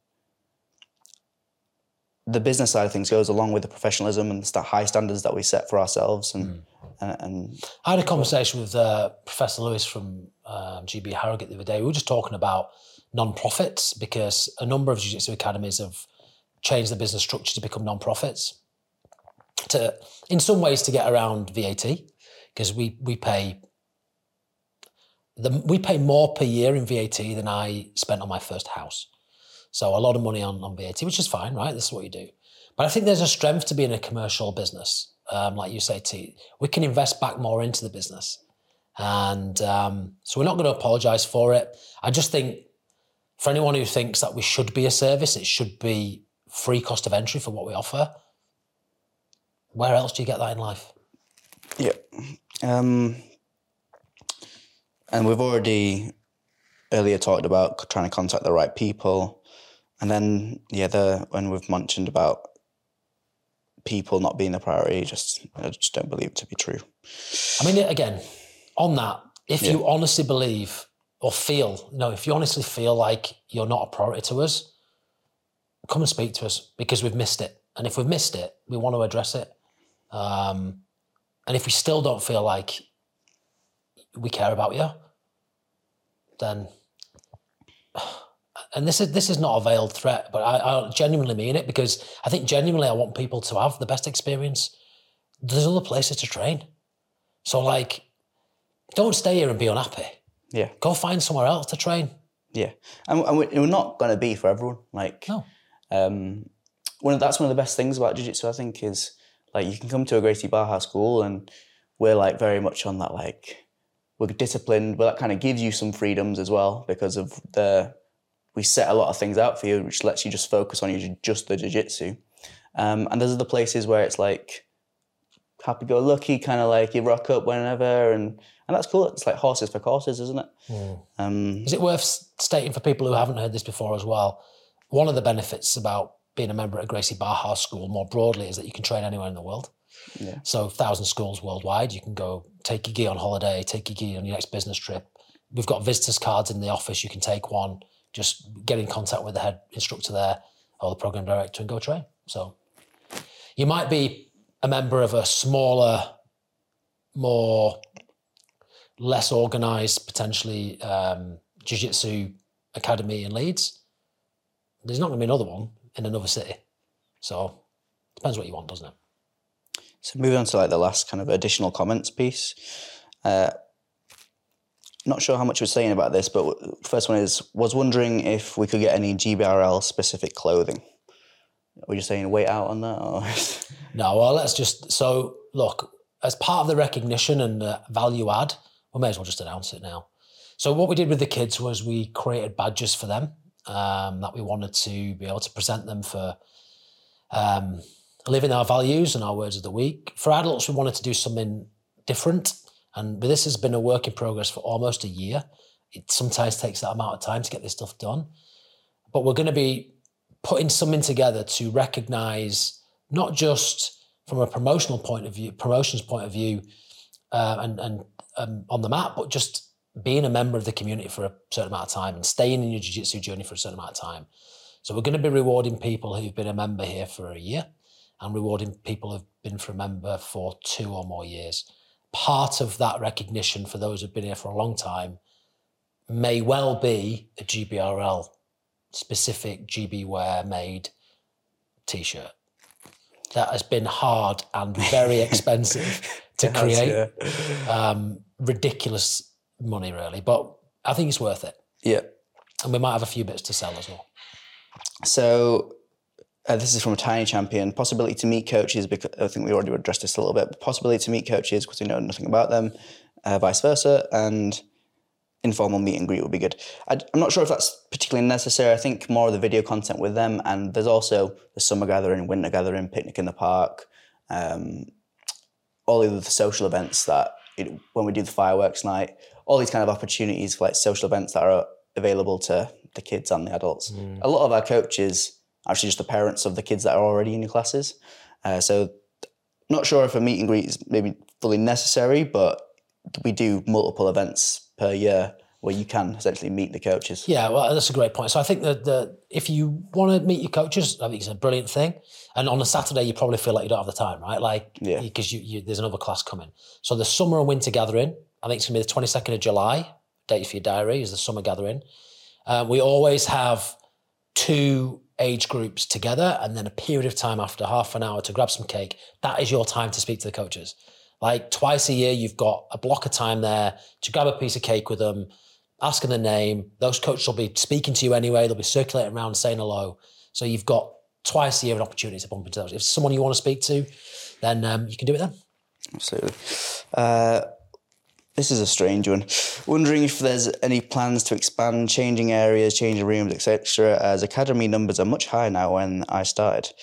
the business side of things goes along with the professionalism and the high standards that we set for ourselves and and, and I had a conversation with uh, Professor Lewis from um, GB Harrogate the other day. We were just talking about non-profits because a number of jiu-jitsu academies have changed the business structure to become non-profits. To, in some ways, to get around VAT, because we we pay the, we pay more per year in VAT than I spent on my first house. So a lot of money on, on VAT, which is fine, right? This is what you do. But I think there's a strength to being a commercial business. Um, like you say, T, we can invest back more into the business. And um, so we're not going to apologize for it. I just think for anyone who thinks that we should be a service, it should be free cost of entry for what we offer. Where else do you get that in life? Yeah. Um, and we've already earlier talked about trying to contact the right people, and then yeah, the when we've mentioned about people not being a priority, just I just don't believe it to be true. I mean, again, on that, if you honestly believe or feel, know, if you honestly feel like you're not a priority to us, come and speak to us because we've missed it. And if we've missed it, we want to address it. Um, and if we still don't feel like we care about you, then and this is this is not a veiled threat, but I, I genuinely mean it because I think genuinely I want people to have the best experience. There's other places to train, so like, don't stay here and be unhappy. Yeah, Go find somewhere else to train. yeah, and, and we- we're not going to be for everyone. Like, No. um, one of, that's one of the best things about jiu-jitsu i think is like you can come to a Gracie Barra school and we're like very much on that like we're disciplined but that kind of gives you some freedoms as well because of the we set a lot of things out for you which lets you just focus on your, just the jiu-jitsu. Um, and there's other places where it's like happy-go-lucky kind of like you rock up whenever and and that's cool. It's like horses for courses isn't it? Um, Is it worth stating for people who haven't heard this before as well? One of the benefits about being a member at a Gracie Barra school more broadly is that you can train anywhere in the world. Yeah. So, thousand schools worldwide, you can go take your gi on holiday, take your gi on your next business trip. We've got visitors cards in the office. You can take one, just get in contact with the head instructor there or the program director and go train. So, you might be a member of a smaller, more less organized, potentially um, jiu-jitsu academy in Leeds. There's not going to be another one in another city. So depends what you want, doesn't it? So moving on to like the last kind of additional comments piece. Uh, not sure how much we're saying about this, but first one is was wondering if we could get any GBRL specific clothing. Were you saying wait out on that? Or? No, well, let's just so look as part of the recognition and uh, value add. We may as well just announce it now. So what we did with the kids was we created badges for them um, that we wanted to be able to present them for um, living our values and our words of the week. For adults, we wanted to do something different, and this has been a work in progress for almost a year. It sometimes takes that amount of time to get this stuff done, but we're going to be putting something together to recognise not just from a promotional point of view, promotions point of view, uh, and and um, on the map, but just being a member of the community for a certain amount of time and staying in your jiu-jitsu journey for a certain amount of time. So we're going to be rewarding people who've been a member here for a year and rewarding people who've been for a member for two or more years. Part of that recognition for those who've been here for a long time may well be a GBRL specific GB wear made t-shirt that has been hard and very expensive to create um, ridiculous money really but i think it's worth it Yeah. and we might have a few bits to sell as well. So uh, this is from a tiny champion. Possibility to meet coaches because I think we already addressed this a little bit. Possibility to meet coaches because we know nothing about them, uh, vice versa, and informal meet and greet would be good. I, am not sure if that's particularly necessary. I think more of the video content with them, and there's also the summer gathering, winter gathering, picnic in the park, um, all of the social events that it, when we do the fireworks night, all these kind of opportunities for like social events that are available to the kids and the adults. Mm. A lot of our coaches are actually just the parents of the kids that are already in your classes. Uh, so not sure if a meet and greet is maybe fully necessary, but we do multiple events per year where you can essentially meet the coaches. Yeah, well, that's a great point. So I think that the, if you want to meet your coaches, I think it's a brilliant thing. And on a Saturday, you probably feel like you don't have the time, right? Like, because yeah. you, you, there's another class coming. So the summer and winter gathering, I think it's going to be the 22nd of July. Date for your diary is the summer gathering. Uh, we always have two age groups together and then a period of time after half an hour to grab some cake. That is your time to speak to the coaches. Like twice a year, you've got a block of time there to grab a piece of cake with them, asking the name. Those coaches will be speaking to you anyway. They'll be circulating around saying hello. So you've got twice a year an opportunity to bump into those. If someone you want to speak to, then um, you can do it then. Absolutely. Uh, this is a strange one. Wondering if there's any plans to expand, changing areas, changing rooms, etc. As academy numbers are much higher now when I started.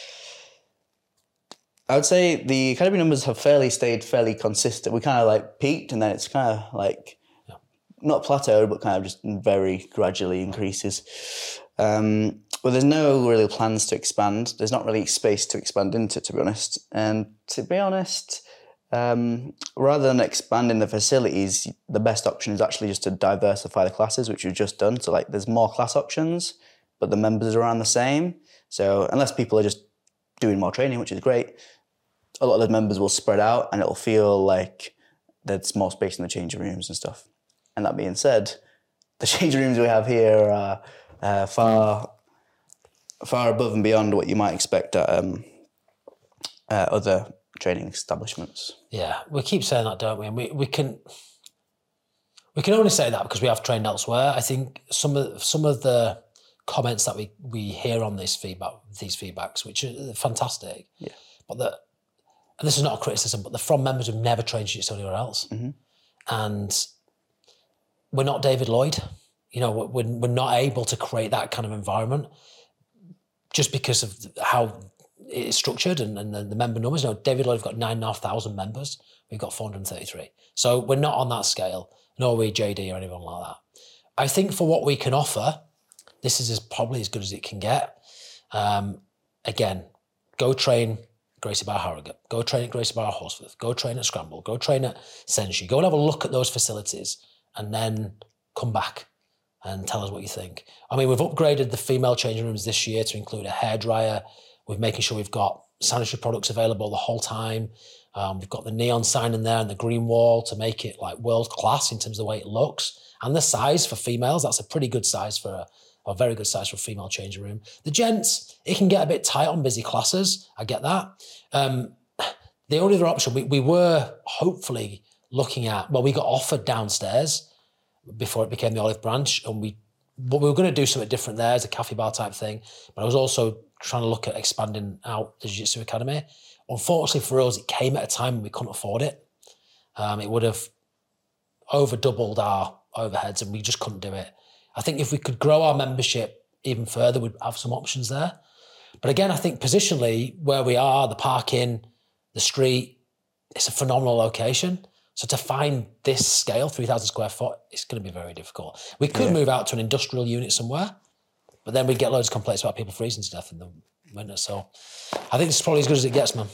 I would say the academy numbers have fairly stayed fairly consistent. We kind of like peaked and then it's kind of like yeah. not plateaued, but kind of just very gradually increases. Um, well, there's no really plans to expand. There's not really space to expand into, to be honest. And to be honest, um, rather than expanding the facilities, the best option is actually just to diversify the classes, which we've just done. So like, there's more class options, but the members are around the same. So unless people are just doing more training, which is great, a lot of the members will spread out, and it'll feel like there's more space in the changing rooms and stuff. And that being said, the changing rooms we have here are uh, far, far above and beyond what you might expect at um, uh, other training establishments. Yeah, we keep saying that, don't we? And we, we can we can only say that because we have trained elsewhere. I think some of some of the comments that we we hear on this feedback, these feedbacks, which are fantastic. Yeah. But the and this is not a criticism, but they're from members who've never trained jiu-jitsu anywhere else, mm-hmm. and we're not David Lloyd. You know, we're, we're not able to create that kind of environment just because of how it's structured and, and the, member numbers. You David Lloyd have got nine and a half thousand members. We've got 433. So we're not on that scale, nor we JD or anyone like that. I think for what we can offer, this is as, probably as good as it can get. Um, again, go train Gracie Bar Harrogate, go train at Gracie Bar Horsforth, go train at Scramble, go train at Senshi, go and have a look at those facilities and then come back and tell us what you think. I mean, we've upgraded the female changing rooms this year to include a hairdryer, with making sure we've got sanitary products available the whole time. Um, we've got the neon sign in there and the green wall to make it like world class in terms of the way it looks and the size for females. That's a pretty good size for a, a very good size for a female changing room. The gents, it can get a bit tight on busy classes. I get that. Um, the only other option we, we were hopefully looking at, well, we got offered downstairs before it became the olive branch and we but we were going to do something different there as a cafe bar type thing. But I was also trying to look at expanding out the Jiu Jitsu Academy. Unfortunately for us, it came at a time when we couldn't afford it. Um, it would have over doubled our overheads and we just couldn't do it. I think if we could grow our membership even further, we'd have some options there. But again, I think positionally, where we are, the parking, the street, it's a phenomenal location. So to find this scale, 3,000 square foot, it's going to be very difficult. We could yeah. move out to an industrial unit somewhere, but then we'd get loads of complaints about people freezing to death in the winter. So I think it's probably as good as it gets, man.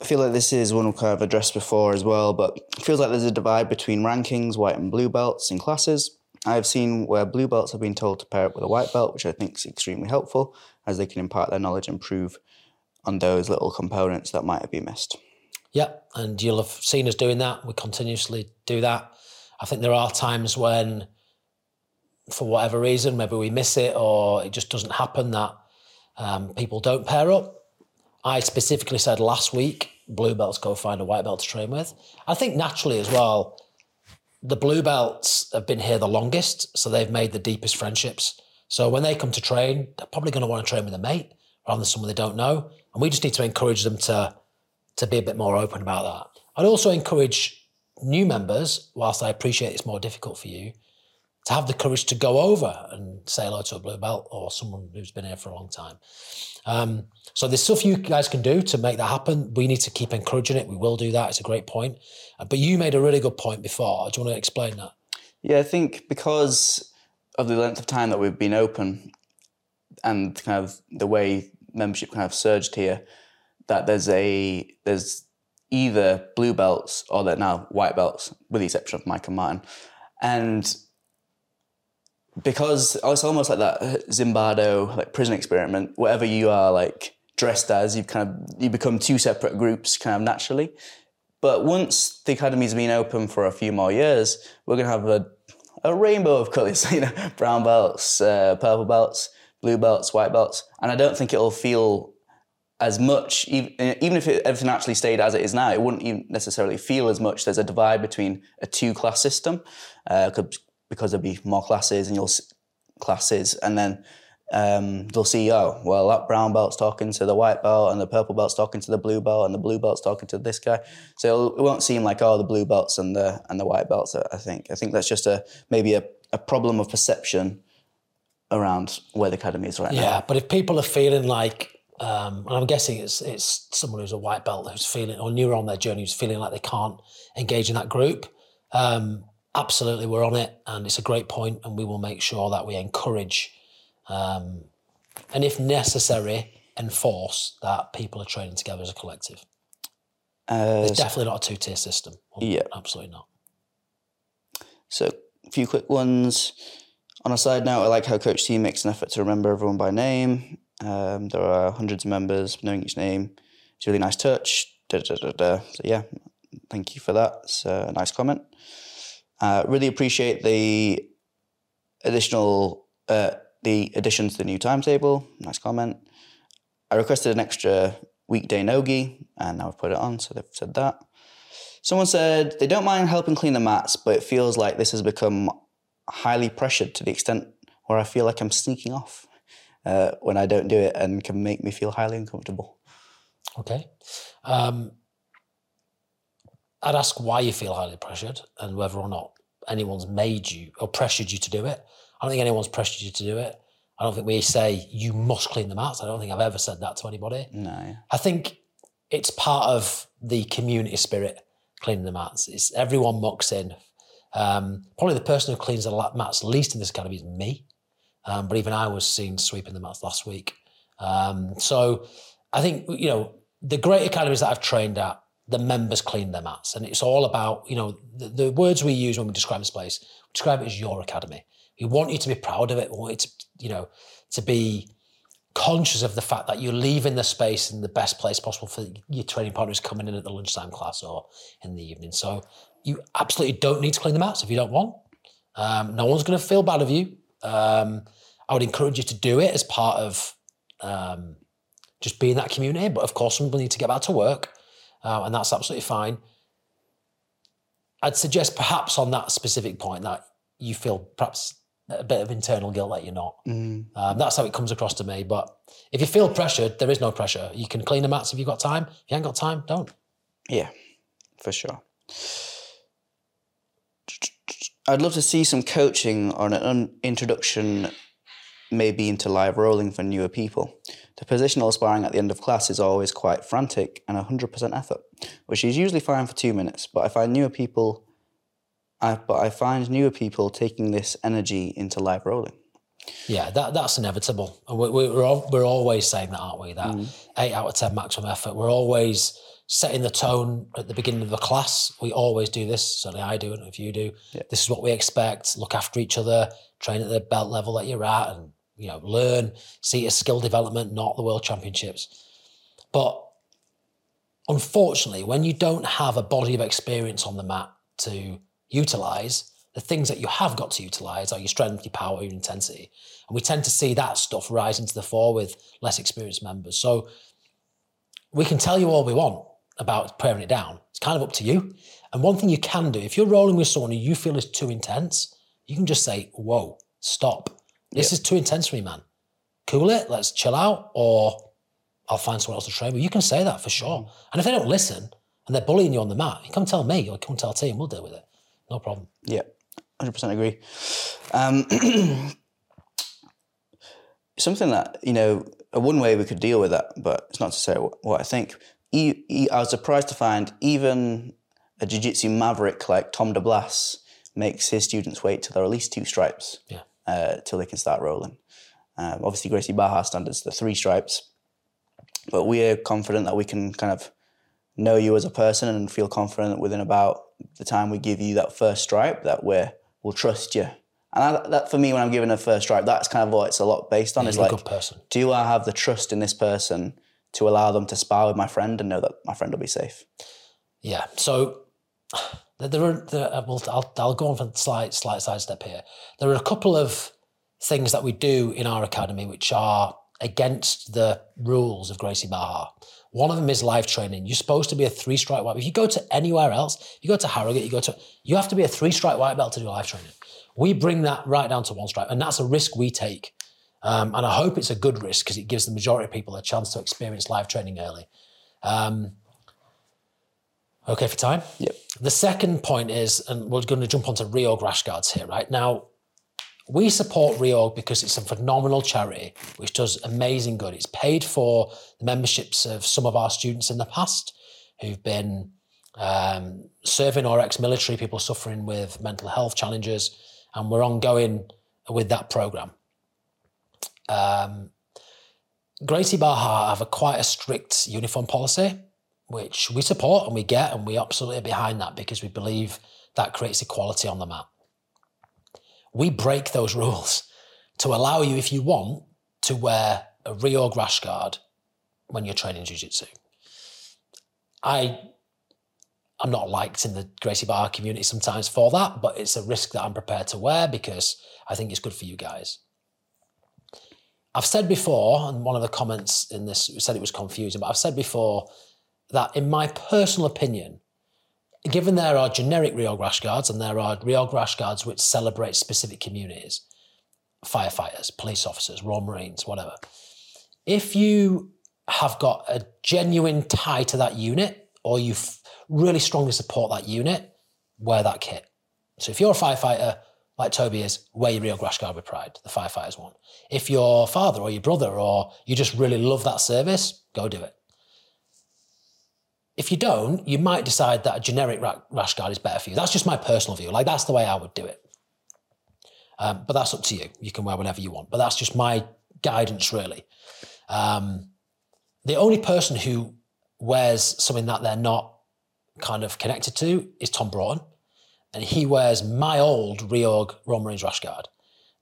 I feel like this is one we've kind of addressed before as well, but it feels like there's a divide between rankings, white and blue belts in classes. I've seen where blue belts have been told to pair up with a white belt, which I think is extremely helpful as they can impart their knowledge and improve on those little components that might have been missed. Yeah, and you'll have seen us doing that. We continuously do that. I think there are times when, for whatever reason, maybe we miss it or it just doesn't happen that um, people don't pair up. I specifically said last week, blue belts go find a white belt to train with. I think naturally as well, the blue belts have been here the longest, so they've made the deepest friendships. So when they come to train, they're probably going to want to train with a mate rather than someone they don't know. And we just need to encourage them to to be a bit more open about that. I'd also encourage new members, whilst I appreciate it's more difficult for you, to have the courage to go over and say hello to a blue belt or someone who's been here for a long time. Um, so there's stuff you guys can do to make that happen. We need to keep encouraging it. We will do that. It's a great point. Uh, but you made a really good point before. Do you want to explain that? Yeah, I think because of the length of time that we've been open and kind of the way membership kind of surged here, that there's a there's either blue belts or they're now white belts, with the exception of Mike and Martin. And because it's almost like that Zimbardo like prison experiment, whatever you are like dressed as, you kind of you become two separate groups kind of naturally. But once the academy's been open for a few more years, we're gonna have a a rainbow of colours, you know, brown belts, uh, purple belts, blue belts, white belts, and I don't think it'll feel as much, even, if it, everything actually stayed as it is now, it wouldn't even necessarily feel as much. There's a divide between a two class system uh, because there'll be more classes and you'll classes, and then um, they'll see, oh, well, that brown belt's talking to the white belt, and the purple belt's talking to the blue belt, and the blue belt's talking to this guy. So it won't seem like oh, the blue belts and the and the white belts. I think I think that's just a maybe a, a problem of perception around where the academy is right yeah, now. Yeah, but if people are feeling like um, and I'm guessing it's it's someone who's a white belt who's feeling or newer on their journey who's feeling like they can't engage in that group. Um, absolutely, we're on it, and it's a great point, and we will make sure that we encourage, um, and if necessary, enforce that people are training together as a collective. Uh, it's definitely not a two tier system. Yeah, absolutely not. So, a few quick ones. On a side note, I like how Coach T makes an effort to remember everyone by name. Um, there are hundreds of members knowing each name. It's a really nice touch. Da, da, da, da. So yeah, thank you for that. It's a nice comment. Uh, really appreciate the additional uh, the addition to the new timetable. Nice comment. I requested an extra weekday nogi, and now I've put it on, so they've said that. Someone said they don't mind helping clean the mats, but it feels like this has become highly pressured to the extent where I feel like I'm sneaking off uh, when I don't do it and can make me feel highly uncomfortable. Okay. Um, I'd ask why you feel highly pressured and whether or not anyone's made you or pressured you to do it. I don't think anyone's pressured you to do it. I don't think we say you must clean the mats. I don't think I've ever said that to anybody. No. I think it's part of the community spirit cleaning the mats. It's everyone mucks in. Um, probably the person who cleans the mats least in this academy is me. Um, but even I was seen sweeping the mats last week. Um, so I think, you know, the great academies that I've trained at, the members clean their mats. And it's all about, you know, the, the words we use when we describe this place, we describe it as your academy. We want you to be proud of it. We want you to, you know, to be conscious of the fact that you're leaving the space in the best place possible for your training partners coming in at the lunchtime class or in the evening. So you absolutely don't need to clean the mats if you don't want. Um, no one's going to feel bad of you. Um, I would encourage you to do it as part of um, just being that community. But of course, people need to get back to work, uh, and that's absolutely fine. I'd suggest perhaps on that specific point that you feel perhaps a bit of internal guilt that you're not. Mm. Um, that's how it comes across to me. But if you feel pressured, there is no pressure. You can clean the mats if you've got time. If you ain't got time, don't. Yeah, for sure. I'd love to see some coaching on an introduction, maybe into live rolling for newer people. The positional sparring at the end of class is always quite frantic and 100% effort, which is usually fine for two minutes. But I find newer people, I, but I find newer people taking this energy into live rolling. Yeah, that that's inevitable, and we, we're all, we're always saying that, aren't we? That mm. eight out of ten maximum effort. We're always setting the tone at the beginning of the class. We always do this. Certainly I do, and if you do, yeah. this is what we expect. Look after each other, train at the belt level that you're at, and you know, learn, see a skill development, not the world championships. But unfortunately, when you don't have a body of experience on the mat to utilize, the things that you have got to utilize are your strength, your power, your intensity. And we tend to see that stuff rising to the fore with less experienced members. So we can tell you all we want, about paring it down. It's kind of up to you. And one thing you can do, if you're rolling with someone who you feel is too intense, you can just say, whoa, stop. This is too intense for me, man. Cool it, let's chill out, or I'll find someone else to train with. You can say that for sure. Mm-hmm. And if they don't listen and they're bullying you on the mat, you come tell me or come tell team, we'll deal with it. No problem. Yeah, hundred percent agree. Um, something that you know, one way we could deal with that, but it's not to say what, what I think. I was surprised to find even a jiu-jitsu maverick like Tom DeBlass makes his students wait till they're at least two stripes Yeah. Uh, till they can start rolling. Um, obviously, Gracie Barra standards the three stripes, but we're confident that we can kind of know you as a person and feel confident that within about the time we give you that first stripe that we're we'll trust you. And I, that for me, when I'm given a first stripe, that's kind of what it's a lot based on. is like, a good person. do I have the trust in this person to allow them to spar with my friend and know that my friend will be safe? Yeah. So there- are, there are well, I'll, I'll go on for a slight, slight sidestep here. There are a couple of things that we do in our academy which are against the rules of Gracie Barra. One of them is live training. You're supposed to be a three strike white. Belt. If you go to anywhere else, you go to Harrogate, you go to, you have to be a three strike white belt to do live training. We bring that right down to one strike, and that's a risk we take. Um, and I hope it's a good risk because it gives the majority of people a chance to experience live training early. Um, okay for time? Yep. The second point is, and we're going to jump onto Reorg rash guards here, right? Now, we support Reorg because it's a phenomenal charity which does amazing good. It's paid for the memberships of some of our students in the past who've been um, serving or ex-military people suffering with mental health challenges, and we're ongoing with that program. Um, Gracie Barra have a quite a strict uniform policy, which we support and we get, and we absolutely behind that because we believe that creates equality on the mat. We break those rules to allow you, if you want, to wear a reorg rash guard when you're training jiu-jitsu. I I'm not liked in the Gracie Bar community sometimes for that, but it's a risk that I'm prepared to wear because I think it's good for you guys. I've said before, and one of the comments in this said it was confusing, but I've said before that in my personal opinion, given there are generic rash guards and there are rash guards which celebrate specific communities, firefighters, police officers, Royal Marines, whatever, if you have got a genuine tie to that unit or you really strongly support that unit, wear that kit. So if you're a firefighter, like Toby is, wear your Reorg rash guard with pride, the firefighters one. If your father or your brother or you just really love that service, go do it. If you don't, you might decide that a generic rash guard is better for you. That's just my personal view. Like that's the way I would do it. Um, but that's up to you. You can wear whatever you want. But that's just my guidance, really. Um, the only person who wears something that they're not kind of connected to is Tom Broughton. And he wears my old Reorg Royal Marines rash guard.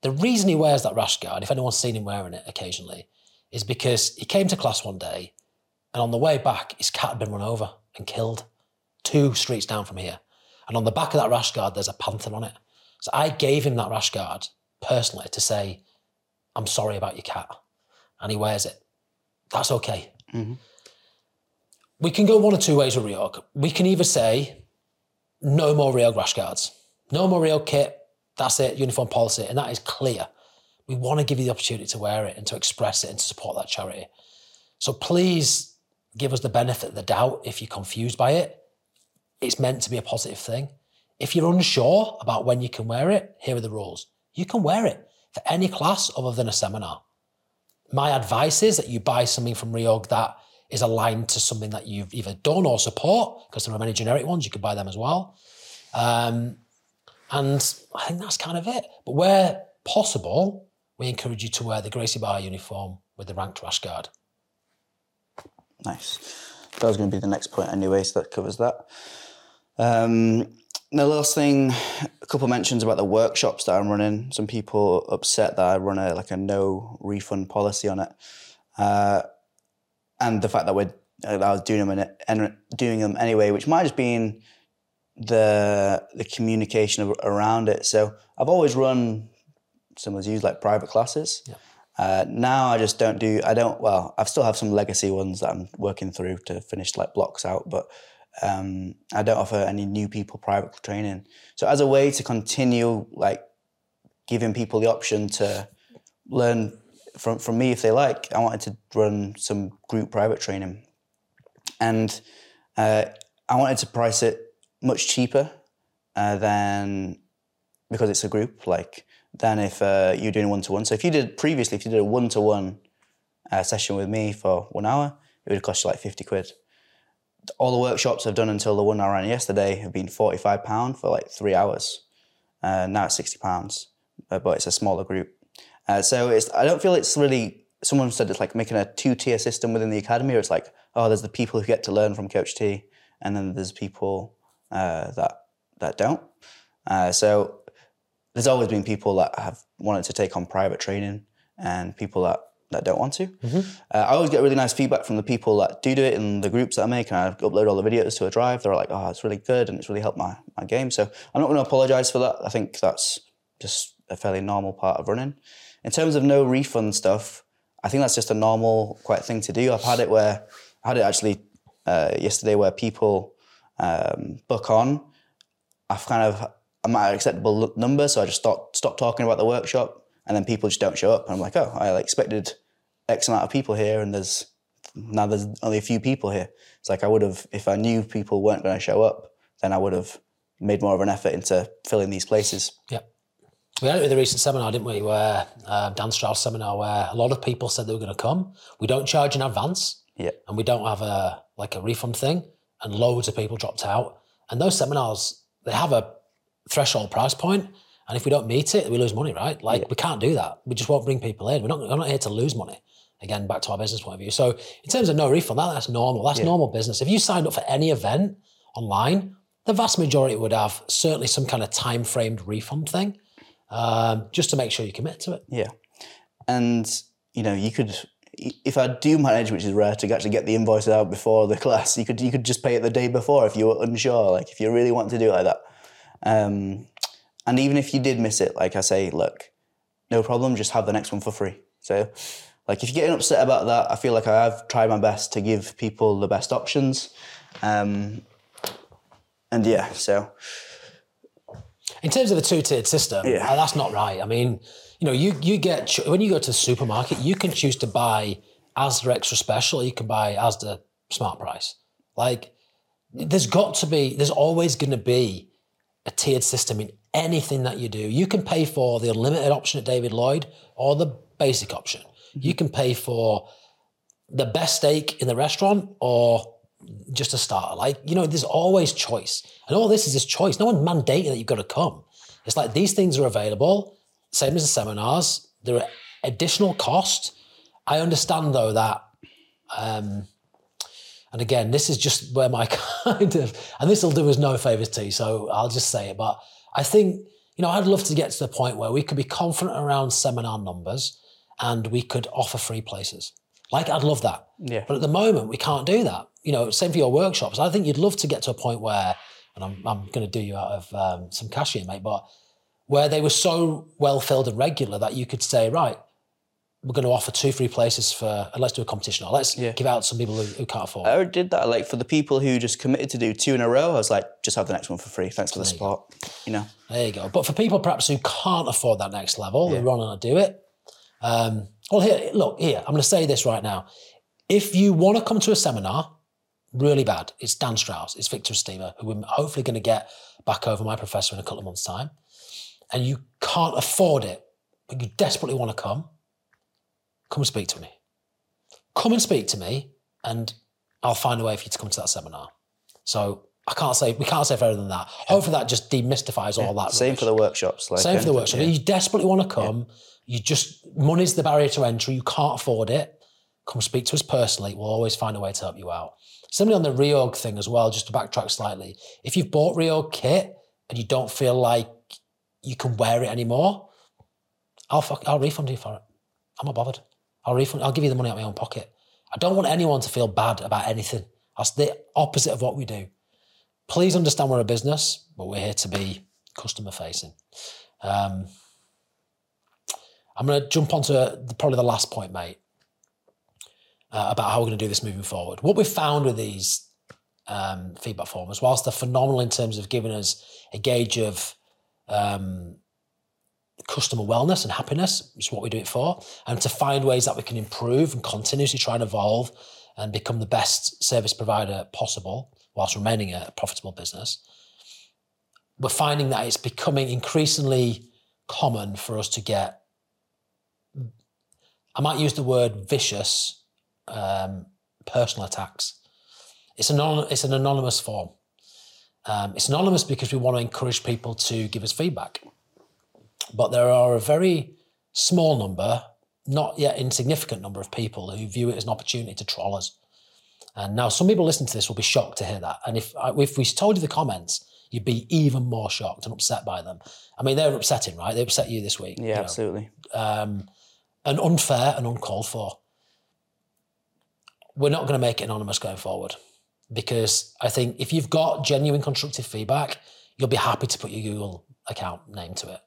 The reason he wears that rash guard, if anyone's seen him wearing it occasionally, is because he came to class one day and on the way back, his cat had been run over and killed two streets down from here. And on the back of that rash guard, there's a panther on it. So I gave him that rash guard personally to say, I'm sorry about your cat. And he wears it. That's okay. Mm-hmm. We can go one or two ways with Reorg. We can either say, no more Reorg rash guards, no more Reorg kit, that's it, uniform policy, and that is clear. We want to give you the opportunity to wear it and to express it and to support that charity. So please give us the benefit of the doubt if you're confused by it. It's meant to be a positive thing. If you're unsure about when you can wear it, here are the rules. You can wear it for any class other than a seminar. My advice is that you buy something from Reorg that is aligned to something that you've either done or support, because there are many generic ones, you could buy them as well. Um, and I think that's kind of it. But where possible, we encourage you to wear the Gracie Bar uniform with the ranked rash guard. Nice. That was going to be the next point anyway, so that covers that. Um, the last thing, a couple mentions about the workshops that I'm running. Some people upset that I run a like a no refund policy on it, uh, and the fact that we're I was doing them in and doing them anyway, which might have been the the communication around it. So I've always run some of these like private classes. Yeah. Uh, now I just don't do. I don't. Well, I still have some legacy ones that I'm working through to finish like blocks out, but um, I don't offer any new people private training. So as a way to continue like giving people the option to learn from from me if they like, I wanted to run some group private training, and uh, I wanted to price it much cheaper uh, than because it's a group like than if uh, you're doing one to one. So if you did previously, if you did a one to one session with me for one hour, it would cost you like fifty quid. All the workshops I've done until the one I ran yesterday have been forty five pound for like three hours. Uh, now it's sixty pounds, uh, but it's a smaller group. Uh, so it's I don't feel it's really. Someone said it's like making a two tier system within the academy. Or it's like oh, there's the people who get to learn from Coach T, and then there's people uh, that that don't. Uh, so there's always been people that have wanted to take on private training and people that, that don't want to. Mm-hmm. Uh, I always get really nice feedback from the people that do do it in the groups that I make, and I upload all the videos to a drive. They're like, "Oh, it's really good, and it's really helped my my game." So I'm not going to apologise for that. I think that's just a fairly normal part of running. In terms of no refund stuff, I think that's just a normal, quite thing to do. I've had it where I had it actually uh, yesterday where people um, book on. I've kind of I'm at an acceptable number, so I just stop stop talking about the workshop, and then people just don't show up. And I'm like, oh, I expected X amount of people here, and there's now there's only a few people here. It's like I would have if I knew people weren't going to show up, then I would have made more of an effort into filling these places. Yeah. We had it with the recent seminar, didn't we? Where uh, Dan Strauss seminar, where a lot of people said they were going to come. We don't charge in advance, yeah, and we don't have a like a refund thing, and loads of people dropped out. And those seminars, they have a threshold price point, and if we don't meet it, we lose money, right? Like yeah. we can't do that. We just won't bring people in. We're not. We're not here to lose money. Again, back to our business point of view. So in terms of no refund, that, that's normal. That's yeah. normal business. If you signed up for any event online, the vast majority would have certainly some kind of time framed refund thing, um, just to make sure you commit to it. Yeah, and you know you could if I do manage, which is rare, to actually get the invoice out before the class, you could you could just pay it the day before if you were unsure. Like if you really want to do it like that, um, and even if you did miss it, like I say, look, no problem, just have the next one for free. So, like if you're getting upset about that, I feel like I have tried my best to give people the best options. Um, and yeah, so. In terms of the two-tiered system, yeah. Uh, that's not right. I mean, you know, you you get when you go to the supermarket, you can choose to buy Asda Extra Special, or you can buy Asda Smart Price. Like, there's got to be, there's always going to be a tiered system in anything that you do. You can pay for the unlimited option at David Lloyd or the basic option. You can pay for the best steak in the restaurant or just a starter. Like, you know, there's always choice. And all this is this choice. No one's mandating that you've got to come. It's like these things are available, same as the seminars. There are additional costs. I understand though that um, and again, this is just where my kind of, and this will do us no favors to you, so I'll just say it. But I think, you know, I'd love to get to the point where we could be confident around seminar numbers and we could offer free places. Like, I'd love that. Yeah. But at the moment, we can't do that. You know, same for your workshops. I think you'd love to get to a point where, and I'm, I'm going to do you out of um, some cash here, mate, but where they were so well filled and regular that you could say, right, we're going to offer two free places for let's do a competition or let's yeah. give out some people who, who, can't afford. I already did that. Like for the people who just committed to do two in a row, I was like, just have the next one for free. Thanks for the support. You, you, know. There you go. But for people perhaps who can't afford that next level, yeah. who want to do it. Um, well, here, look, here, I'm going to say this right now. If you want to come to a seminar, really bad, it's Dan Strauss, it's Victor Estima, who we're hopefully going to get back over my professor in a couple of months' time, and you can't afford it, but you desperately want to come come and speak to me. Come and speak to me, and I'll find a way for you to come to that seminar. So I can't say we can't say further than that. Hopefully that just demystifies all that. Same rubbish. for the workshops. Like Same for the workshop. Yeah. You desperately want to come. Yeah. You just money's the barrier to entry. You can't afford it. Come speak to us personally. We'll always find a way to help you out. Similarly on the reorg thing as well, just to backtrack slightly. If you've bought reorg kit and you don't feel like you can wear it anymore, I'll fuck, I'll refund you for it. I'm not bothered. I'll refund. I'll give you the money out of my own pocket. I don't want anyone to feel bad about anything. That's the opposite of what we do. Please understand we're a business, but we're here to be customer facing. Um, I'm going to jump onto the, probably the last point, mate, uh, about how we're going to do this moving forward. What we've found with these um, feedback forms, whilst they're phenomenal in terms of giving us a gauge of um, customer wellness and happiness, is what we do it for, and to find ways that we can improve and continuously try and evolve and become the best service provider possible whilst remaining a profitable business. We're finding that it's becoming increasingly common for us to get, I might use the word vicious um, personal attacks. It's, an, it's an anonymous form. Um, it's anonymous because we want to encourage people to give us feedback. But there are a very small number, not yet insignificant number of people who view it as an opportunity to troll us. And now some people listening to this will be shocked to hear that. And if if we told you the comments, you'd be even more shocked and upset by them. I mean, they're upsetting, right? They upset you this week. Yeah, you know. absolutely. Um, and unfair and uncalled for. We're not going to make it anonymous going forward because I think if you've got genuine constructive feedback, you'll be happy to put your Google account name to it.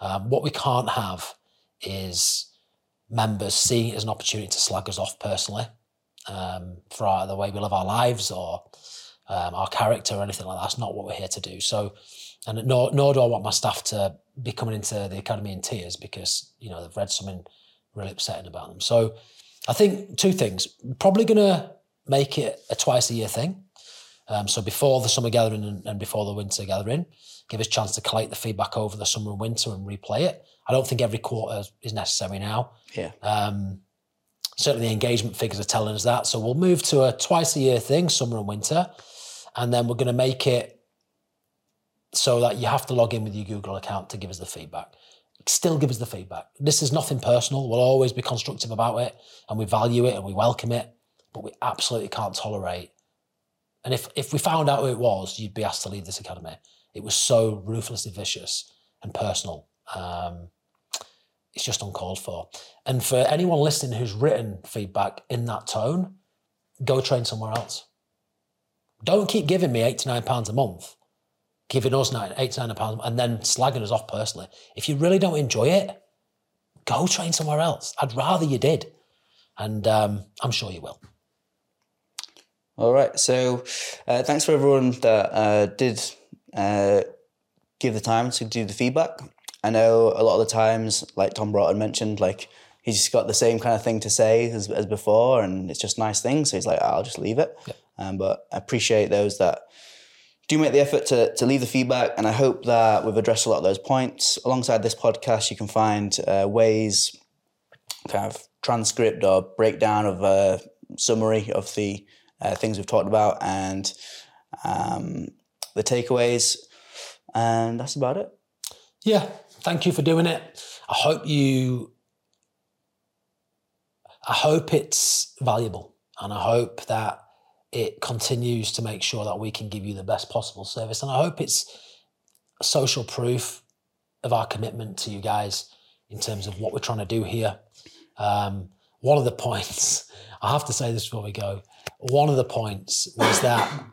Um, what we can't have is members seeing it as an opportunity to slag us off personally um, for our, the way we live our lives or um, our character or anything like that. That's not what we're here to do. So, and nor, nor do I want my staff to be coming into the academy in tears because you know they've read something really upsetting about them. So, I think two things. Probably going to make it a twice a year thing. Um, so before the summer gathering and, and, before the winter gathering, give us a chance to collect the feedback over the summer and winter and replay it. I don't think every quarter is necessary now. Yeah. Um, certainly the engagement figures are telling us that. So we'll move to a twice a year thing, summer and winter, and then we're going to make it so that you have to log in with your Google account to give us the feedback. Still give us the feedback. This is nothing personal. We'll always be constructive about it, and we value it and we welcome it, but we absolutely can't tolerate. And if if we found out who it was, you'd be asked to leave this academy. It was so ruthlessly vicious and personal. Um, it's just uncalled for. And for anyone listening who's written feedback in that tone, go train somewhere else. Don't keep giving me £89 a month, giving us £89 and then slagging us off personally. If you really don't enjoy it, go train somewhere else. I'd rather you did. And um, I'm sure you will. All right. So uh, thanks for everyone that uh, did uh, give the time to do the feedback. I know a lot of the times, like Tom Broughton mentioned, like he's just got the same kind of thing to say as, as before, and it's just nice things. So he's like, I'll just leave it. Um, but I appreciate those that do make the effort to, to leave the feedback, and I hope that we've addressed a lot of those points. Alongside this podcast, you can find uh, ways, kind of transcript or breakdown of a summary of the uh, things we've talked about and um, the takeaways, and that's about it. Yeah, thank you for doing it. I hope you. I hope it's valuable, and I hope that it continues to make sure that we can give you the best possible service. And I hope it's social proof of our commitment to you guys in terms of what we're trying to do here. Um, one of the points, I have to say this before we go, one of the points was that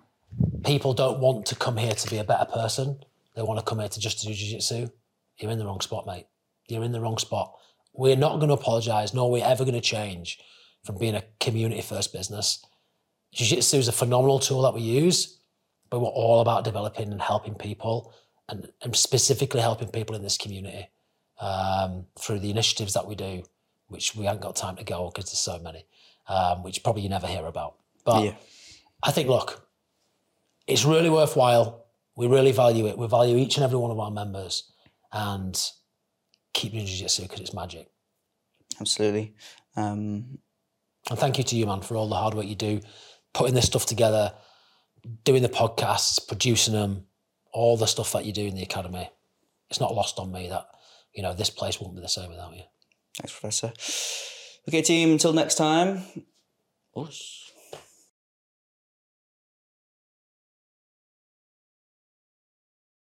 people don't want to come here to be a better person. They want to come here to just do jiu-jitsu. You're in the wrong spot, mate. You're in the wrong spot. We're not going to apologize, nor are we ever going to change from being a community first business. Jiu-jitsu is a phenomenal tool that we use, but we're all about developing and helping people and, and specifically helping people in this community um, through the initiatives that we do, which we haven't got time to go because there's so many, um, which probably you never hear about. But Yeah. I think, look, it's really worthwhile. We really value it. We value each and every one of our members and keep doing jiu-jitsu because it's magic. Absolutely. Um, And thank you to you, man, for all the hard work you do, putting this stuff together, doing the podcasts, producing them, all the stuff that you do in the academy. It's not lost on me that, you know, this place wouldn't be the same without you. thanks, Professor. Okay, team, until next time. Us.